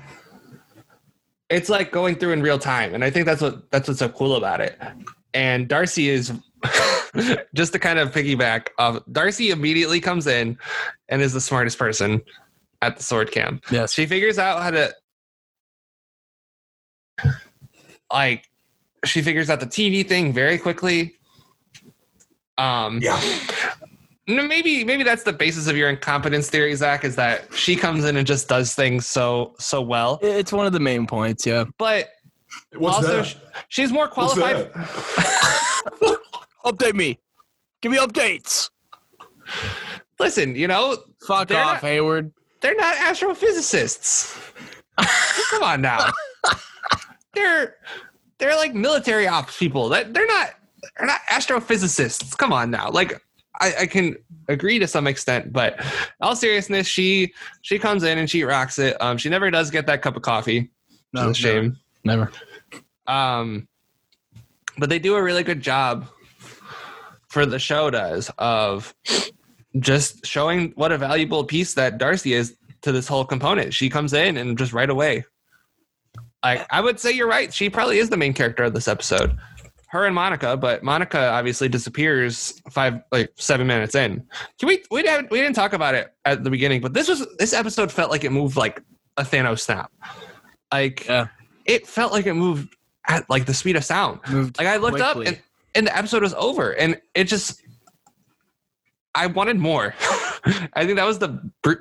it's like going through in real time, and I think that's what that's what's so cool about it. And Darcy is [LAUGHS] just to kind of piggyback of Darcy immediately comes in and is the smartest person at the sword camp. Yes. She figures out how to like she figures out the TV thing very quickly. Um yeah, no, maybe maybe that's the basis of your incompetence theory, Zach, is that she comes in and just does things so so well. It's one of the main points. Yeah. But What's also that? she's more What's qualified. that? [LAUGHS] Update me. Give me updates. Listen, you know, Fuck off, not- Hayward. they're not astrophysicists. [LAUGHS] Come on now. they're they're like military ops people. That they're not they're not astrophysicists. Come on now. Like I, I can agree to some extent, but all seriousness, she she comes in and she rocks it. Um, she never does get that cup of coffee. Is a shame. Never. Um, but they do a really good job for the show does of just showing what a valuable piece that Darcy is to this whole component. She comes in and just right away. Like I would say you're right. She probably is the main character of this episode. Her and Monica, but Monica obviously disappears five like seven minutes in. Can we we didn't we didn't talk about it at the beginning, but this was this episode felt like it moved like a Thanos snap. Like Yeah. it felt like it moved at like the speed of sound. Moved Like I looked up and, and the episode was over and it just I wanted more. [LAUGHS] I think that was the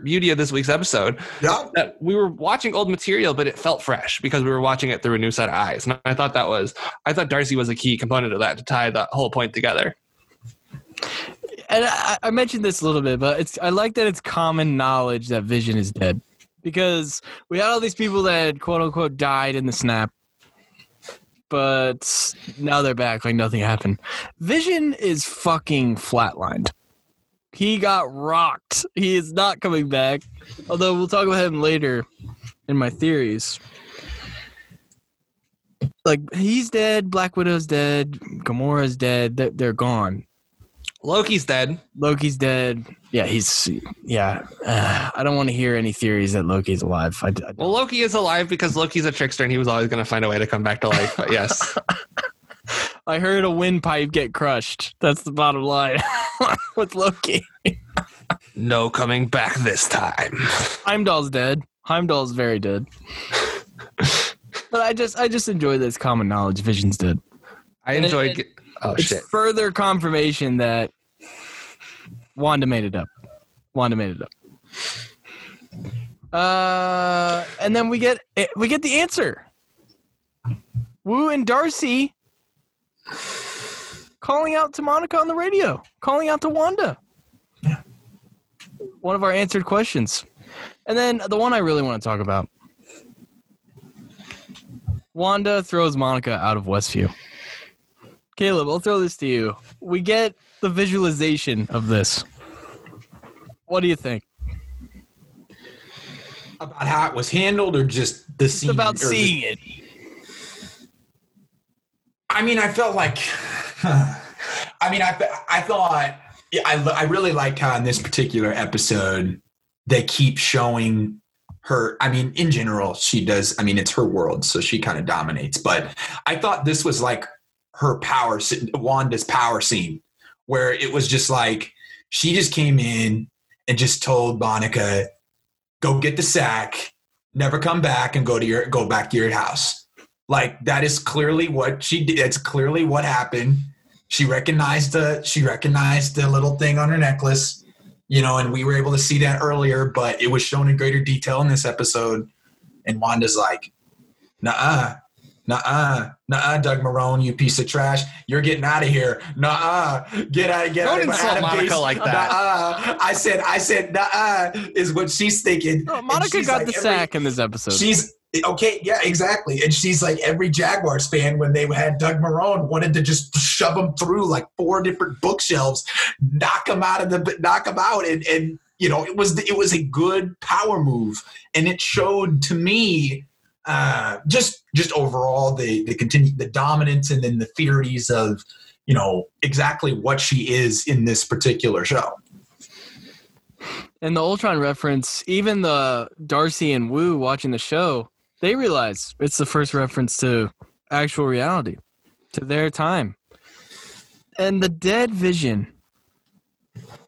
beauty of this week's episode Yeah. that we were watching old material, but it felt fresh because we were watching it through a new set of eyes. And I thought that was, I thought Darcy was a key component of that to tie that whole point together. and I, I mentioned this a little bit, but it's I like that it's common knowledge that Vision is dead because we had all these people that quote unquote died in the snap, but now they're back like nothing happened. Vision is fucking flatlined. He got rocked. He is not coming back. Although we'll talk about him later in my theories. Like he's dead, Black Widow's dead, Gamora's dead. They're, gone. Loki's dead. Loki's dead. Yeah, he's yeah. Uh, I don't want to hear any theories that Loki's alive. I, I, Well, Loki is alive because Loki's a trickster and he was always going to find a way to come back to life. But yes, [LAUGHS] I heard a windpipe get crushed. That's the bottom line [LAUGHS] with Loki. no coming back this time. Heimdall's dead. Heimdall's very dead. but I just I just enjoy this common knowledge. Vision's dead. I And it- it- oh shit! further confirmation that Wanda made it up. Wanda made it up. Uh, and then we get eh, we get the answer. Woo and Darcy calling out to Monica on the radio, calling out to Wanda. Yeah. One of our answered questions. And then the one I really want to talk about. Wanda throws Monica out of Westview. Caleb, I'll throw this to you. We get the visualization of this. What do you think? About how it was handled or just the It's scene? about or the- seeing it. I mean, I felt like, [SIGHS] I mean, I, I thought, I, I really liked how in this particular episode they keep showing her. I mean, in general, she does. I mean, it's her world, so she kind of dominates. But I thought this was like her power, Wanda's power scene, where it was just like she just came in and just told Monica, "Go get the sack, never come back, and go to your go back to your house." Like that is clearly what she did it's clearly what happened she recognized the she recognized the little thing on her necklace you know and we were able to see that earlier but it was shown in greater detail in this episode and wanda's like nah Nuh-uh. Nuh-uh, Doug Marrone, you piece of trash. You're getting out of here. Nuh-uh. Get out, get Don't out insult Monica like that. Nuh-uh. I said, I said, nuh-uh is what she's thinking. Oh, Monica got like, the every- sack in this episode. She's okay, yeah, exactly. And she's like every Jaguars fan when they had Doug Marrone wanted to just shove him through like four different bookshelves, knock him out of the knock him out, and and you know it was it was a good power move, and it showed to me uh, just just overall the the continue the dominance and then the theories of you know exactly what she is in this particular show. and the Ultron reference, even the Darcy and Woo watching the show, they realize it's the first reference to actual reality, to their time. And the dead vision.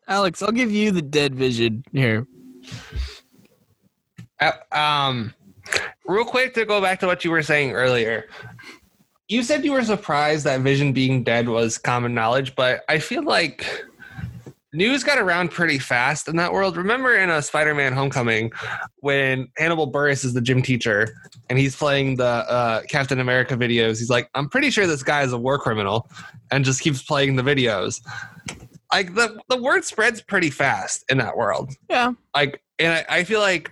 Alex, I'll give you the dead vision here. Uh, um, real quick to go back to what you were saying earlier. You said you were surprised that Vision being dead was common knowledge, but I feel like news got around pretty fast in that world. Remember in a Spider-Man: Homecoming when Hannibal Buress is the gym teacher and he's playing the uh, Captain America videos. He's like, "I'm pretty sure this guy is a war criminal," and just keeps playing the videos. Like the the word spreads pretty fast in that world Yeah. like and I, I feel like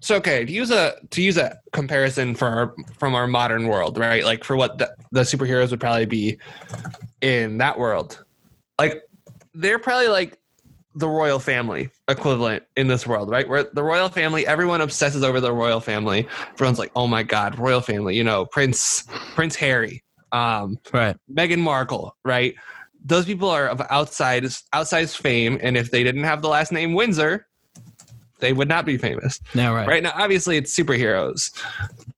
so okay to use a to use a comparison for our, from our modern world right like for what the, the superheroes would probably be in that world like they're probably like the royal family equivalent in this world right where the royal family everyone obsesses over the royal family everyone's like oh my god royal family you know prince prince harry um Right. Meghan Markle, right? Those people are of outside outsized fame, and if they didn't have the last name Windsor, they would not be famous. Yeah, right. Right now, obviously, it's superheroes,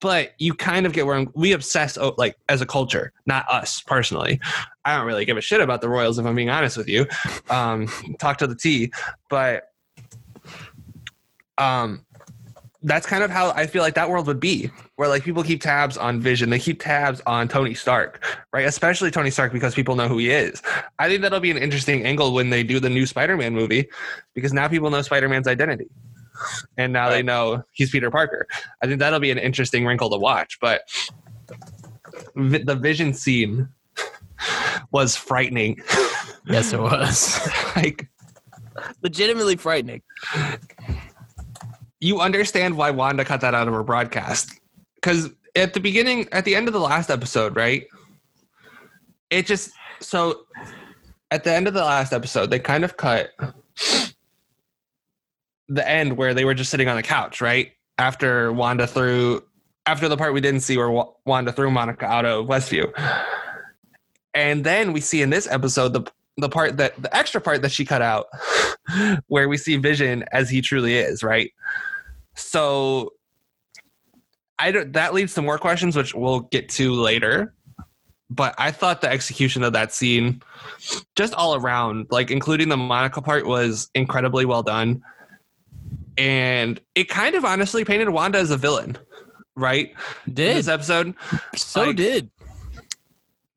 but you kind of get where I'm, we obsess oh, like as a culture, not us personally. I don't really give a shit about the Royals if I'm being honest with you. Um, talk to the T, but um, that's kind of how I feel like that world would be, where like people keep tabs on Vision, they keep tabs on Tony Stark, right? Especially Tony Stark because people know who he is. I think that'll be an interesting angle when they do the new Spider-Man movie, because now people know Spider-Man's identity, and now they know he's Peter Parker. I think that'll be an interesting wrinkle to watch. But vi- the Vision scene was frightening. Yes, it was. [LAUGHS] like Legitimately frightening. you understand why Wanda cut that out of her broadcast. Because at the beginning, at the end of the last episode, right? It just so at the end of the last episode, they kind of cut the end where they were just sitting on the couch, right? After Wanda threw, after the part we didn't see where Wanda threw Monica out of Westview. And then we see in this episode the the part that the extra part that she cut out [LAUGHS] where we see Vision as he truly is, right? So I don't that leads to more questions which we'll get to later. But I thought the execution of that scene just all around, like including the Monica part was incredibly well done. And it kind of honestly painted Wanda as a villain, right? In Did this episode. so like- did.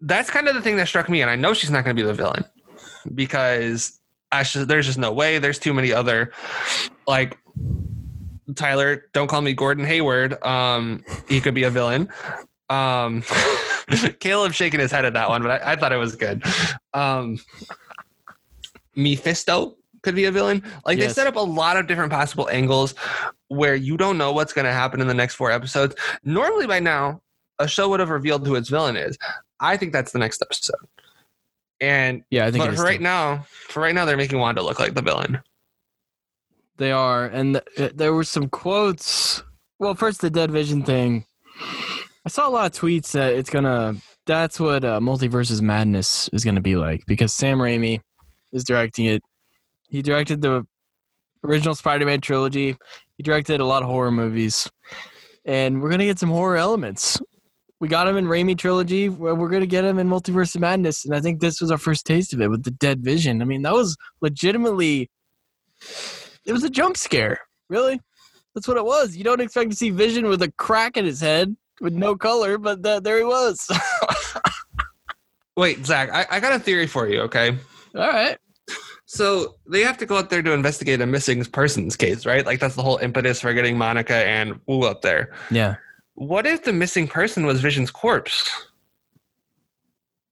that's kind of the thing that struck me, and I know she's not going to be the villain because I should, there's just no way. There's too many other like Tyler. Don't call me Gordon Hayward. Um, he could be a villain. Um, [LAUGHS] Caleb shaking his head at that one, but I, I thought it was good. Um, Mephisto could be a villain. Like they set up a lot of different possible angles where you don't know what's going to happen in the next four episodes. Normally, by now, a show would have revealed who its villain is. I think that's the next episode. And Yeah, I think but for right too. now, for right now, they're making Wanda look like the villain. They are, and th- there were some quotes. Well, first the Dead Vision thing. I saw a lot of tweets that it's gonna. That's what uh, Multiverses Madness is gonna be like because Sam Raimi is directing it. He directed the original Spider-Man trilogy. He directed a lot of horror movies, and we're gonna get some horror elements. We got him in Raimi trilogy. We're gonna get him in Multiverse of Madness, and I think this was our first taste of it with the Dead Vision. I mean, that was legitimately. It was a jump scare. Really? That's what it was. You don't expect to see Vision with a crack in his head with no color, but th- there he was. [LAUGHS] Wait, Zach, I, I got a theory for you. Okay, All right. So they have to go out there to investigate a missing persons case, right? Like that's the whole impetus for getting Monica and Woo up there. Yeah. What if the missing person was Vision's corpse?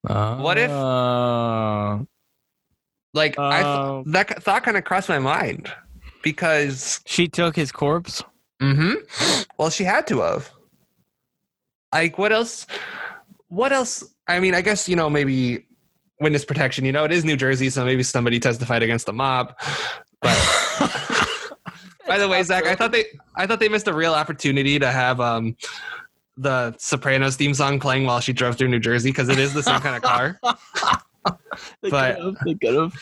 What if- Uh, Like I th- uh, that thought kind of crossed my mind because she took his corpse? hmm Well, she had to have. Like, what else? What else? I mean, I guess you know maybe witness protection. You know, it is New Jersey, so maybe somebody testified against the mob. But [LAUGHS] by the way, Zach, I thought they I thought they missed a real opportunity to have um the Sopranos theme song playing while she drove through New Jersey because it is the same kind of car. [LAUGHS] They But- could've, they could have.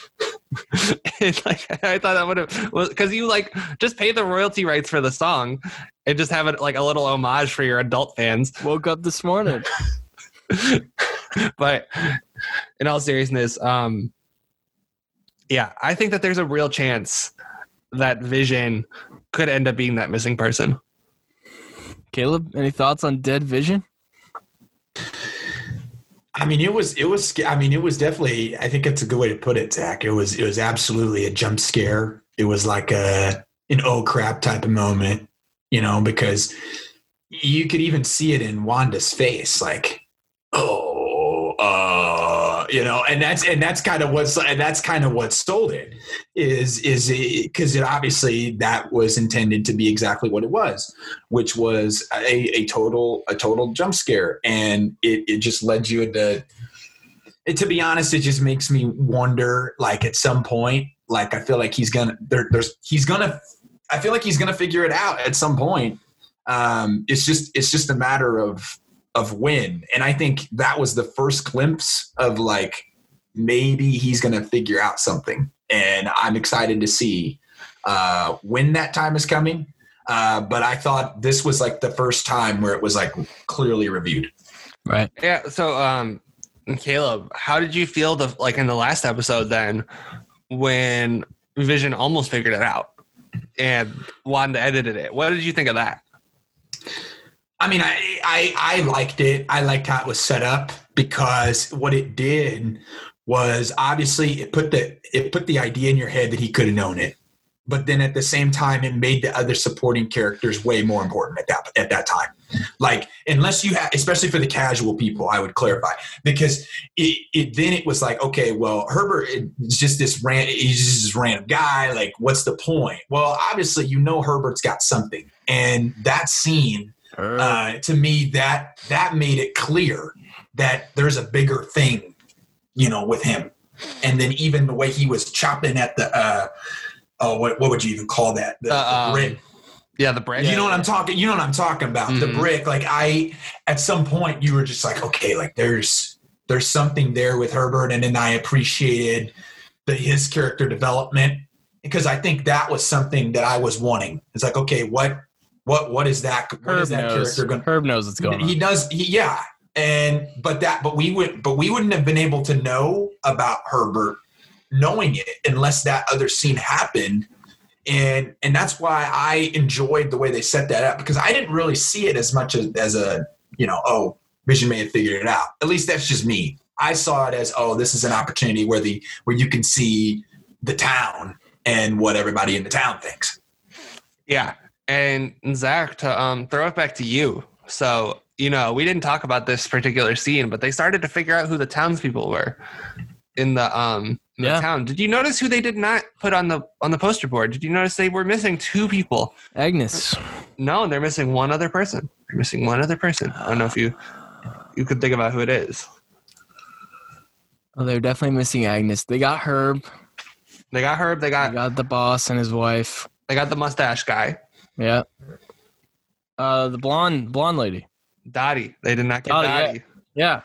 [LAUGHS] Like I thought that would have because you like just pay the royalty rights for the song and just have it like a little homage for your adult fans. Woke up this morning. but in all seriousness, um, yeah, I think that there's a real chance that Vision could end up being that missing person. Caleb, any thoughts on Dead Vision? I mean, it was it was. I mean, it was definitely. I think that's a good way to put it, Zach. It was it was absolutely a jump scare. It was like a an oh crap type of moment, you know, because you could even see it in Wanda's face, like oh, uh, you know, and that's and that's kind of what's and that's kind of what sold it is is because it, obviously that was intended to be exactly what it was which was a, a total a total jump scare. And it, it just led you into it, to be honest it just makes me wonder like at some point like i feel like he's gonna there, there's he's gonna i feel like he's gonna figure it out at some point. Um it's just it's just a matter of of when and i think that was the first glimpse of like maybe he's gonna figure out something and i'm excited to see uh when that time is coming uh, but I thought this was like the first time where it was like clearly reviewed. Right. Yeah. So, um, Caleb, how did you feel the like in the last episode then when Vision almost figured it out? and Wanda edited it. What did you think of that? I mean, I, I I liked it. I liked how it was set up because what it did was obviously it put the it put the idea in your head that he could have known it, but then at the same time it made the other supporting characters way more important at that at that time. Like unless you have, especially for the casual people, I would clarify because it, it then it was like okay, well Herbert is just this ran he's just this random guy. Like what's the point? Well, obviously you know Herbert's got something, and that scene uh, to me that that made it clear that there's a bigger thing you know with him. And then even the way he was chopping at the uh oh what, what would you even call that? The, Uh, the um, brick. Yeah, the brick. You know what i'm talking you know what i'm talking about the Mhm. brick. Like i at some point you were just like okay like there's there's something there with herbert and then i appreciated the his character development because i think that was something that i was wanting. It's like okay what what what is that what Herb is that knows. character going Herb knows what's going he on. does he, yeah and but that but we would but we wouldn't have been able to know about herbert knowing it unless that other scene happened and and that's why i enjoyed the way they set that up because i didn't really see it as much as, as a you know oh vision may have figured it out at least that's just me i saw it as oh this is an opportunity where the where you can see the town and what everybody in the town thinks Yeah. And Zach, to um, throw it back to you. So, you know, we didn't talk about this particular scene, but they started to figure out who the townspeople were in the um in Yeah. the town. Did you notice who they did not put on the on the poster board? Did you notice they were missing two people? Agnes. No, they're missing one other person. They're missing one other person. I don't know if you you could think about who it is. Oh, they're definitely missing Agnes. They got Herb. They got Herb. They got, They got the boss and his wife. they got the mustache guy, Yeah. Uh, the blonde blonde lady. Dottie. They did not get Dottie, yeah. Dottie. Yeah.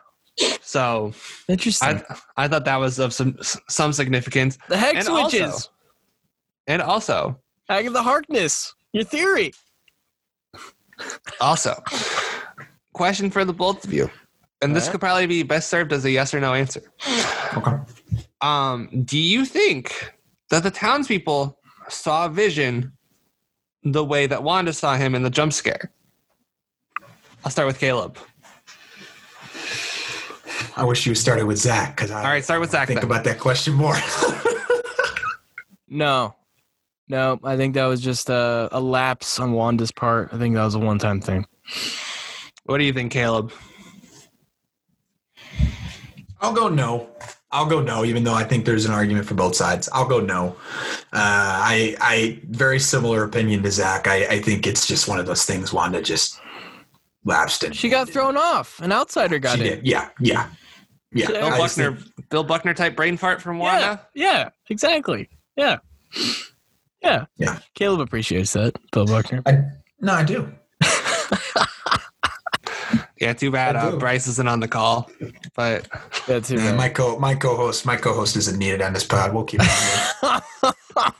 So Interesting. I I thought that was of some some significance. the hex and also- witches. And also, Agatha Harkness. Your theory. Also, question for the both of you, and this Alright. could probably be best served as a yes or no answer. okay Um, do you think that the townspeople saw a Vision the way that Wanda saw him in the jump scare? I'll start with Caleb. i wish you started with zach because i All right, start with Zach. think Then. about that question more No. No, I think that was just a, a lapse on Wanda's part. I think that was a one time thing. What do you think, Caleb? I'll go no. I'll go no, even though I think there's an argument for both sides. I'll go no. Uh, I, I, very similar opinion to Zach. I, I think it's just one of those things. Wanda just lapsed in. She got thrown off. An outsider got She in. did. Yeah, yeah, yeah. Bill Bill I Buckner, think- Bill Buckner type brain fart from Yeah, Wanda. yeah, exactly. Yeah. Yeah. Yeah. Caleb appreciates that, Bill Buckner. I, no, I do. [LAUGHS] Yeah, too bad I uh. Bryce isn't on the call, but [LAUGHS] Yeah, too bad. my co my co-host my co-host isn't needed on this pod. We'll keep. It [LAUGHS]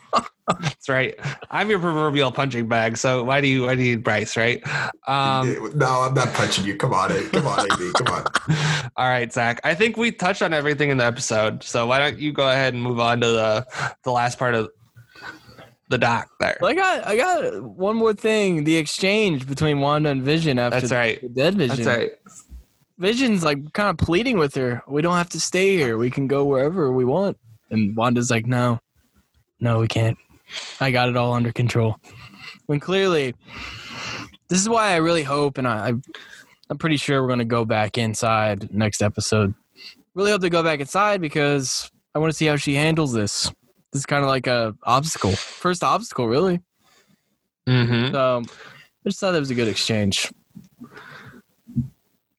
that's right. I'm your proverbial punching bag. So why do you why do you need Bryce, right? Um, [LAUGHS] no, I'm not punching you. Come on, eh. come on, AB. Come on. All right, Zach. I think we touched on everything in the episode. So why don't you go ahead and move on to the the last part of the doc there? Well, I got I got one more thing. The exchange between Wanda and Vision after That's right. the dead Vision. That's right. Vision's like kind of pleading with her. We don't have to stay here. We can go wherever we want. And Wanda's like, no, no, we can't. I got it all under control. When clearly, this is why I really hope, and I, I I'm pretty sure we're gonna go back inside next episode. Really hope they go back inside because I want to see how she handles this. This is kind of like a obstacle, first obstacle, really. Mm-hmm. So I just thought that was a good exchange.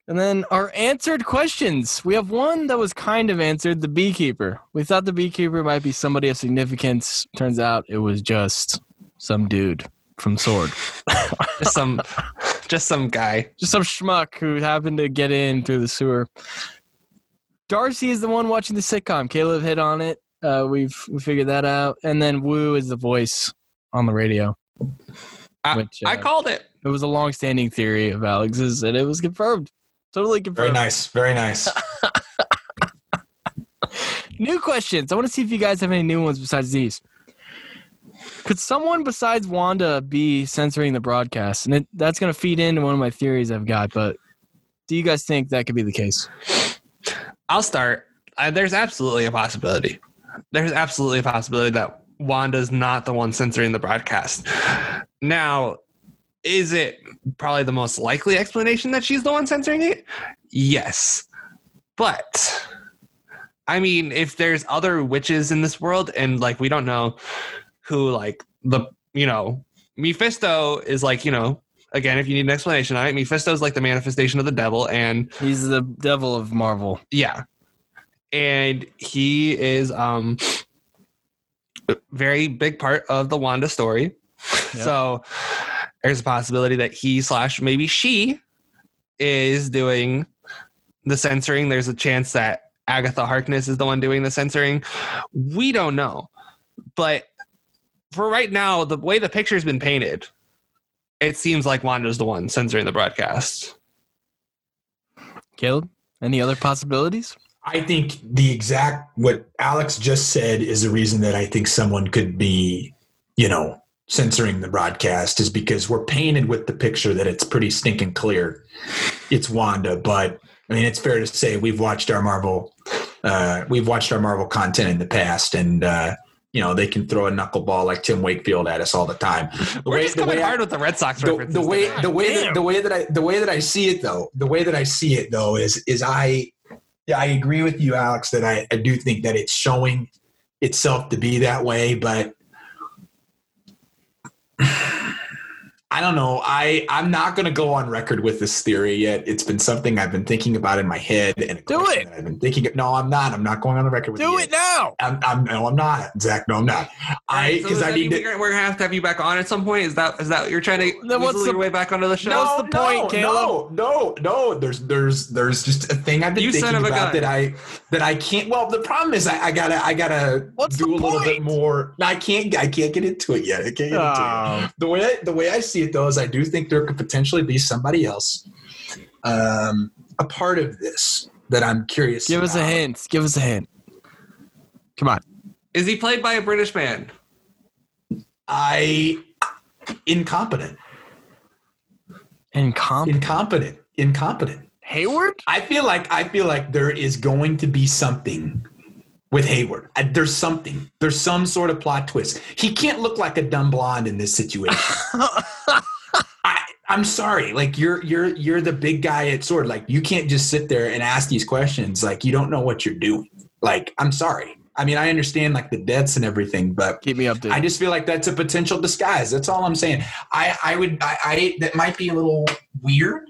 And then our answered questions. We have one that was kind of answered the beekeeper. We thought the beekeeper might be somebody of significance. Turns out it was just some dude from Sword. [LAUGHS] Just some, just some guy. Just some schmuck who happened to get in through the sewer. Darcy is the one watching the sitcom. Caleb hit on it. Uh, we've we figured that out. And then Woo is the voice on the radio. I, Which, I uh, called it. It was a long-standing theory of Alex's, and it was confirmed. Totally confirmed. Very nice. Very nice. [LAUGHS] New questions. I want to see if you guys have any new ones besides these. Could someone besides Wanda be censoring the broadcast? And it, that's going to feed into one of my theories I've got. But do you guys think that could be the case? I'll start. Uh, there's absolutely a possibility. There's absolutely a possibility that Wanda's not the one censoring the broadcast. Now, is it probably the most likely explanation that she's the one censoring it? Yes. But I mean, if there's other witches in this world and like we don't know who like the you know, Mephisto is like, you know, again, if you need an explanation on it, Mephisto is like the manifestation of the devil and He's the devil of Marvel. yeah. And he is um a very big part of the Wanda story. Yeah. So there's a possibility that he slash maybe she is doing the censoring. There's a chance that Agatha Harkness is the one doing the censoring. We don't know. But for right now, the way the picture's been painted, it seems like Wanda's the one censoring the broadcast. Caleb, any other possibilities? I think the exact what Alex just said is the reason that I think someone could be, you know, censoring the broadcast is because we're painted with the picture that it's pretty stinking clear. It's Wanda, but I mean, it's fair to say we've watched our Marvel, uh, we've watched our Marvel content in the past, and uh, you know they can throw a knuckleball like Tim Wakefield at us all the time. The We're just coming I- hard with the Red Sox the, references. the way the way that, the way that I the way that I see it though the way that I see it though is is I yeah I agree with you Alex that I, I do think that it's showing itself to be that way but I don't know I I'm not going to go on record with this theory yet it's been something I've been thinking about in my head and a Do it. that I've been thinking no I'm not I'm not going on the record with Do you it yet. now. I'm, I'm no I'm not Zach no I'm not I Alright, so because I that need mean to we're, we're gonna have to have you back on at some point. Is that is that what you're trying to Then what's the- your way back onto the show? No, What's the point, no, Caleb? No, no, no. There's there's there's just a thing I've been You thinking about gun. that I that I can't. Well, the problem is I, I gotta I gotta What's do the a little bit more. I can't I can't get into it yet. I can't get into Oh. it. The way I, the way I see it though is I do think there could potentially be somebody else, um, a part of this that I'm curious. Give us a hint. Give us a hint. Come on. Is he played by a British man? I incompetent, Incompetent. incompetent, incompetent. Hayward? I feel like I feel like there is going to be something with Hayward. There's something. There's some sort of plot twist. He can't look like a dumb blonde in this situation. [LAUGHS] I, I'm sorry. Like you're you're you're the big guy at Sword. Like you can't just sit there and ask these questions. Like you don't know what you're doing. Like I'm sorry. I mean, I understand like the deaths and everything, but Keep me updated. I just feel like that's a potential disguise. That's all I'm saying. I I would I, I that might be a little weird,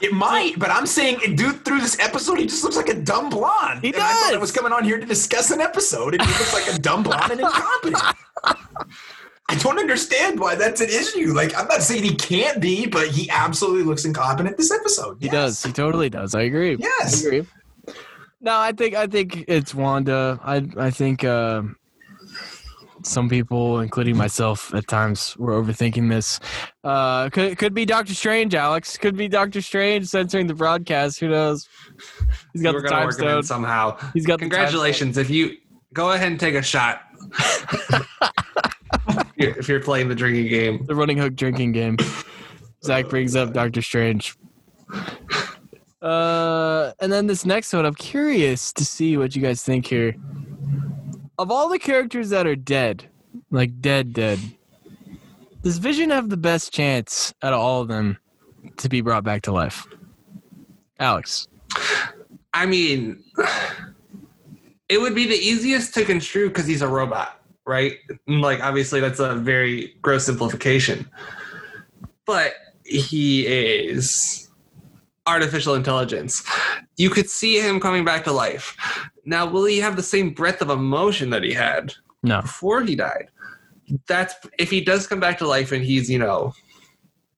it might, but I'm saying, dude, through this episode, he just looks like a dumb blonde. He And I thought I was coming on here to discuss an episode, and he looks like a dumb blonde and incompetent. I don't understand why that's an issue. Like, I'm not saying he can't be, but he absolutely looks incompetent this episode. He Yes. does. He totally does. I agree. Yes. I agree. No, I think I think it's Wanda. I I think uh, some people, including myself, at times were overthinking this. Uh, could could be Doctor Strange, Alex. Could be Doctor Strange censoring the broadcast. Who knows? He's got We're the time stone. somehow. He's got Congratulations! If you go ahead and take a shot, [LAUGHS] if you're playing the drinking game. the running hook drinking game. Zach brings up Doctor Strange. Uh, and then this next one, I'm curious to see what you guys think here. Of all the characters that are dead, like dead, dead, does Vision have the best chance out of all of them to be brought back to life? Alex, I mean, it would be the easiest to construe because he's a robot, right? Like, obviously, that's a very gross simplification. But he is artificial intelligence. You could see him coming back to life. Now, will he have the same breadth of emotion that he had no. before he died? that's if he does come back to life and he's you know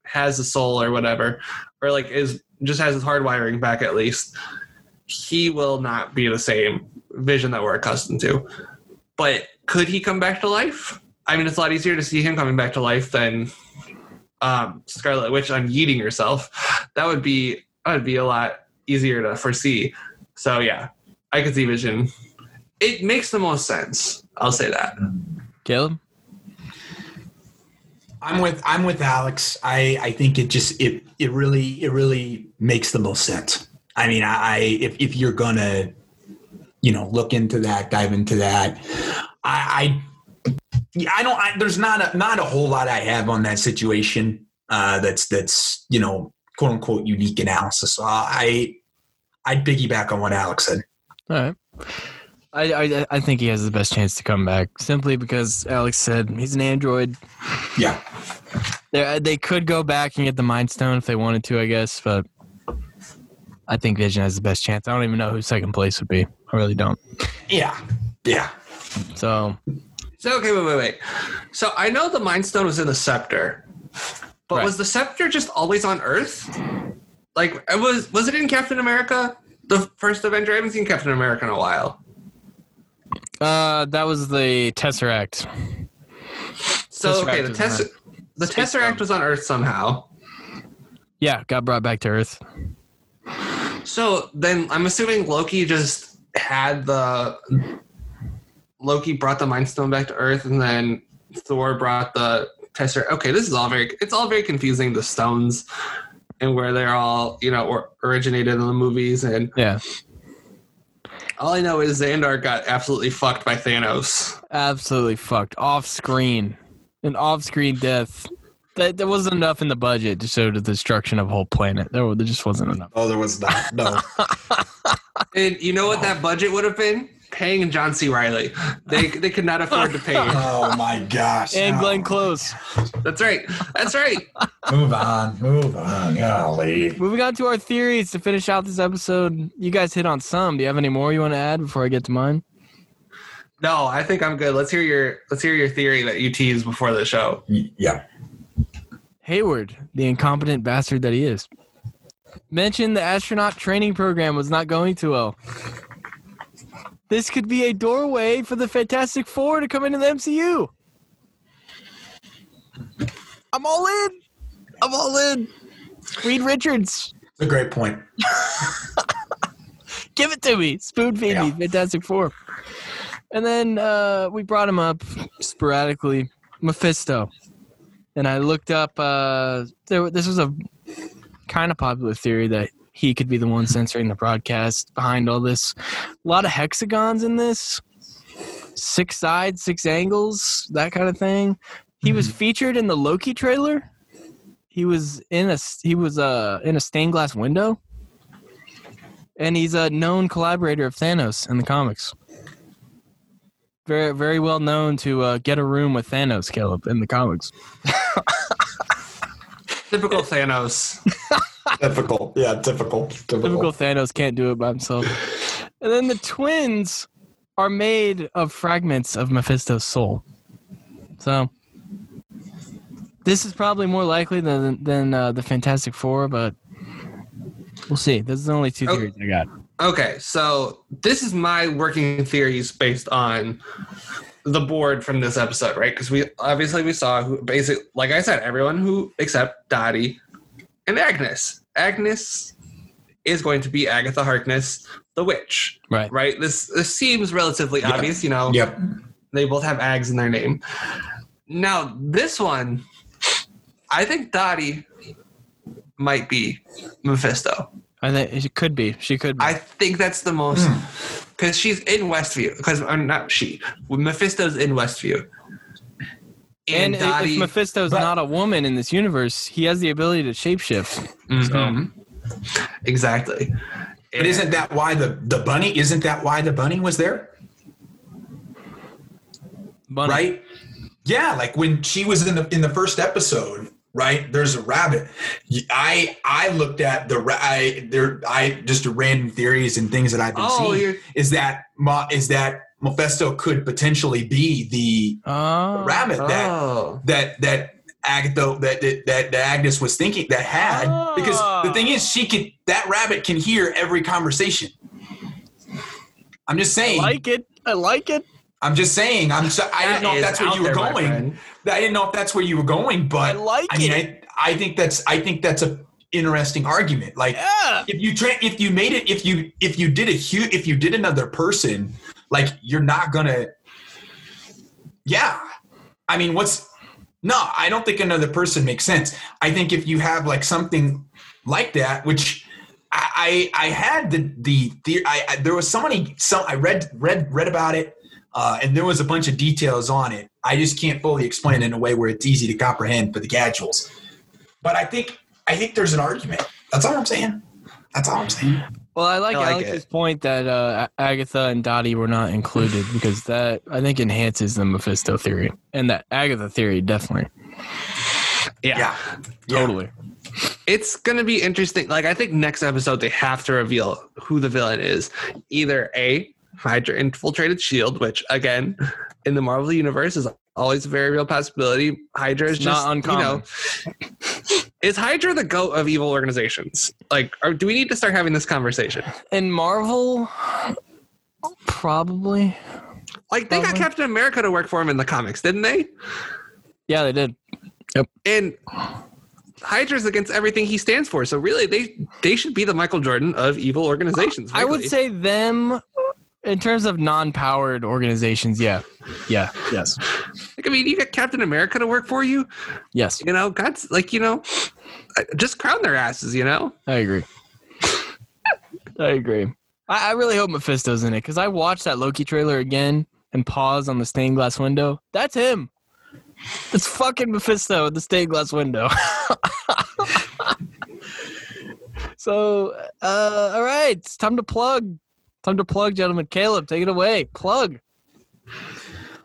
has a soul or whatever, or like is just has his hard wiring back at least, he will not be the same vision that we're accustomed to. But could he come back to life? I mean, it's a lot easier to see him coming back to life than um, Scarlet Witch unyeeting herself. That would be that would be a lot easier to foresee. So yeah, I could see Vision. It makes the most sense. I'll say that. Caleb? I'm with I'm with Alex. I I think it just it it really it really makes the most sense. I mean, I, I if if you're gonna you know look into that, dive into that, I I, yeah, I don't. I, there's not a not a whole lot I have on that situation. Uh, that's that's you know quote unquote unique analysis. So I I'd piggyback on what Alex said. All right. I, I I think he has the best chance to come back simply because Alex said he's an android. Yeah. They uh, they could go back and get the Mind Stone if they wanted to, I guess, but I think Vision has the best chance. I don't even know who second place would be. I really don't. Yeah. Yeah. So So okay, wait, wait, wait. So I know the Mind Stone was in the scepter, but Right. was the scepter just always on Earth? Like, it was was it in Captain America, the first Avenger? I haven't seen Captain America in a while. uh, that was the Tesseract. So okay, the Tess the Space Tesseract was on Earth somehow. Yeah, got brought back to Earth. So then I'm assuming Loki just had the Loki brought the Mind Stone back to Earth, and then Thor brought the Tesseract. Okay, this is all very it's all very confusing. The stones and where they're all you know or originated in the movies, and Yeah, all I know is Xandar got absolutely fucked by Thanos. absolutely fucked off screen, an off screen death. That there wasn't enough in the budget to show the destruction of a whole planet. There, there just wasn't enough. Oh, there was not. No. [LAUGHS] And you know what that budget would have been? Paying John C. Reilly. They they could not afford to pay. [LAUGHS] oh my gosh. And No. Glenn Close. That's right. That's right. Move on. Move on. Golly. Moving on to our theories to finish out this episode. You guys hit on some. Do you have any more you want to add before I get to mine? No, I think I'm good. Let's hear your let's hear your theory that you teased before the show. Yeah. Hayward, the incompetent bastard that he is, mentioned the astronaut training program was not going too well. This could be a doorway for the Fantastic Four to come into the MCU. I'm all in. I'm all in. Reed Richards, It's a great point. [LAUGHS] give it to me. Spoon feed me. Fantastic Four. And then uh, we brought him up sporadically. Mephisto. And I looked up. Uh, there, this was a kind of popular theory that he could be the one censoring the broadcast behind all this. A lot of hexagons in this, six sides, six angles, that kind of thing. He was featured in the Loki trailer. He was in a he was uh in a stained glass window, and he's a known collaborator of Thanos in the comics. Very very well known to uh, get a room with Thanos, Caleb, in the comics. [LAUGHS] Typical [LAUGHS] Thanos. [LAUGHS] [LAUGHS] Typical. Yeah, difficult. Typical. Typical Thanos can't do it by himself. And then the twins are made of fragments of Mephisto's soul. So this is probably more likely than than uh, the Fantastic Four, but we'll see. Those are the only two Oh. theories I got. Okay, so this is my working theories based on the board from this episode, right? Because we obviously we saw who basic like I said, everyone who except Dottie and Agnes. Agnes is going to be Agatha Harkness, the witch, Right. right? This this seems relatively Yeah. obvious, you know. Yep. They both have Ags in their name. Now, this one, I think Dottie might be Mephisto. I think she could be. She could be. I think that's the most hmm. because she's in Westview. Because I'm not she. Mephisto's in Westview. And And, if- Dottie, if Mephisto's but- not a woman in this universe, he has the ability to shapeshift. Mhm. exactly. But isn't that why the the bunny? Isn't that why the bunny was there? Bunny. Right? Yeah, like when she was in the in the first episode, right? There's a rabbit. I I looked at the I there I just a random theories and things that I've been Oh, seeing is that is that Mephisto could potentially be the Oh, rabbit that Oh. that that Agatha that that, that, that Agnes was thinking that had because the thing is she could that rabbit can hear every conversation. I'm just saying. I saying. like it. I like it. I'm just saying. I'm. So, I didn't know if that's where you were there, going. I didn't know if that's where you were going, I but like I mean, it. I, I think that's I think that's a interesting argument. Like yeah. if you tra- if you made it if you if you did a huge if you did another person, like you're not gonna. Yeah, I mean, what's no? I don't think another person makes sense. I think if you have like something like that, which. I, I had the the, the I, I there was somebody some I read read read about it uh, and there was a bunch of details on it. I just can't fully explain it in a way where it's easy to comprehend for the casuals. But I think I think there's an argument. That's all I'm saying. That's all I'm saying. Well, I like, I like Alex's it. point that uh, Agatha and Dottie were not included because that I think enhances the Mephisto theory and that Agatha theory definitely, Yeah. Yeah. totally. It's gonna be interesting. Like I think next episode they have to reveal who the villain is. Either A, Hydra infiltrated Shield, which again, in the Marvel universe is always a very real possibility. Hydra is It's just not uncommon. you know. Is Hydra the goat of evil organizations? Like, or do we need to start having this conversation? In Marvel, probably. Like, they got Captain America to work for him in the comics, didn't they? Yeah, they did. Yep. And Hydra's against everything he stands for. So really, they they should be the Michael Jordan of evil organizations. I would say them in terms of non-powered organizations. Yeah, yeah, yes, Like, I mean, you got Captain America to work for you. yes. You know, God's like, you know, uh, just crown their asses. You know, I agree. I agree. I, I really hope Mephisto's in it because I watched that Loki trailer again and paused on the stained glass window. That's him. It's fucking Mephisto at the stained glass window. [LAUGHS] so, uh, all right, it's time to plug. Time to plug, gentlemen. Caleb, take it away. Plug.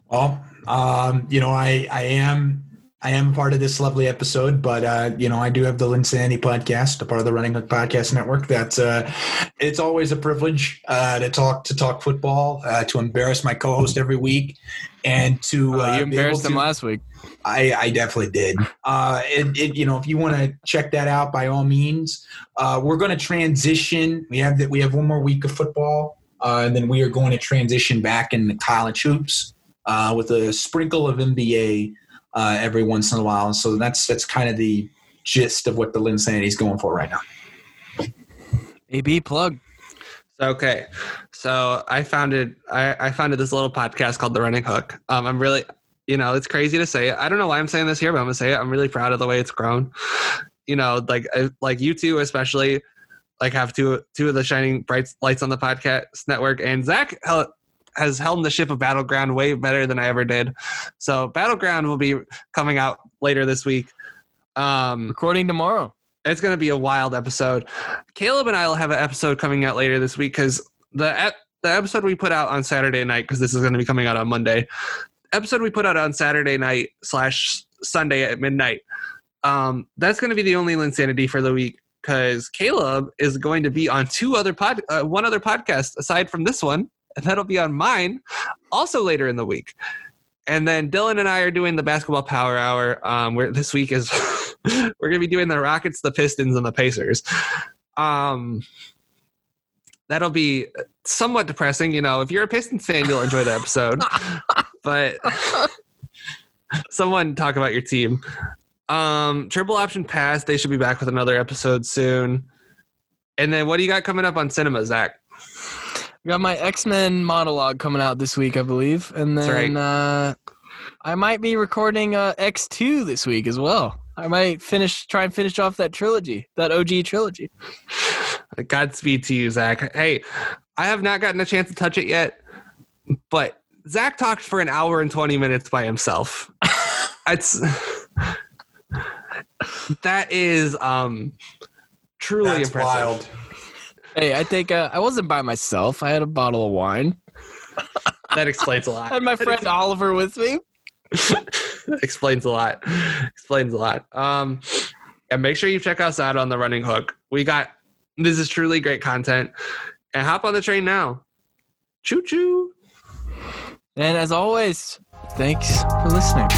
Well, um, you know, I I am I am part of this lovely episode, but uh, you know, I do have the Linsanity podcast, a part of the Running Hook Podcast Network. That's uh, it's always a privilege uh, to talk to talk football, uh, to embarrass my co-host every week, and to Uh, uh, you embarrassed him to- last week. I, I definitely did. Uh, it, it, you know, if you want to check that out, by all means. Uh, we're going to transition. We have that. We have one more week of football, uh, and then we are going to transition back into college hoops uh, with a sprinkle of NBA uh, every once in a while. So that's that's kind of the gist of what the Linsanity is going for right now. AB plug. Okay, so I founded I, I founded this little podcast called The Running Hook. Um, I'm really, you know, it's crazy to say it. I don't know why I'm saying this here, but I'm gonna say it. I'm really proud of the way it's grown. You know, like I- like you two especially, like have two two of the shining bright lights on the podcast network, and Zach has held the ship of Battleground way better than I ever did. So Battleground will be coming out later this week. Um, Recording tomorrow. it's going to be a wild episode. Caleb and I will have an episode coming out later this week because the the episode we put out on Saturday night because this is going to be coming out on Monday. Episode we put out on Saturday night slash Sunday at midnight. Um, that's going to be the only insanity for the week because Caleb is going to be on two other pod, uh, one other podcast aside from this one, and that'll be on mine also later in the week. And then Dylan and I are doing the basketball power hour. Um, where this week is [LAUGHS] we're gonna be doing the Rockets, the Pistons, and the Pacers. Um, that'll be somewhat depressing. You know, if you're a Pistons fan, you'll enjoy the episode. [LAUGHS] but [LAUGHS] someone talk about your team. Um, triple option pass. They should be back with another episode soon. And then what do you got coming up on cinema, Zach? Got my X Men monologue coming out this week, I believe, and then uh, I might be recording uh, X two this week as well. I might finish, try and finish off that trilogy, that OG trilogy. [LAUGHS] Godspeed to you, Zach. Hey, I have not gotten a chance to touch it yet, but Zach talked for an hour and 20 minutes by himself. [LAUGHS] it's that is um truly That's impressive. wild. Hey, I think uh, I wasn't by myself. I had a bottle of wine. That explains a lot. [LAUGHS] I had my friend Oliver with me. [LAUGHS] explains a lot. Explains a lot. Um, and make sure you check us out on the Running Hook. We got this is truly great content. And hop on the train now. Choo choo. And as always, thanks for listening.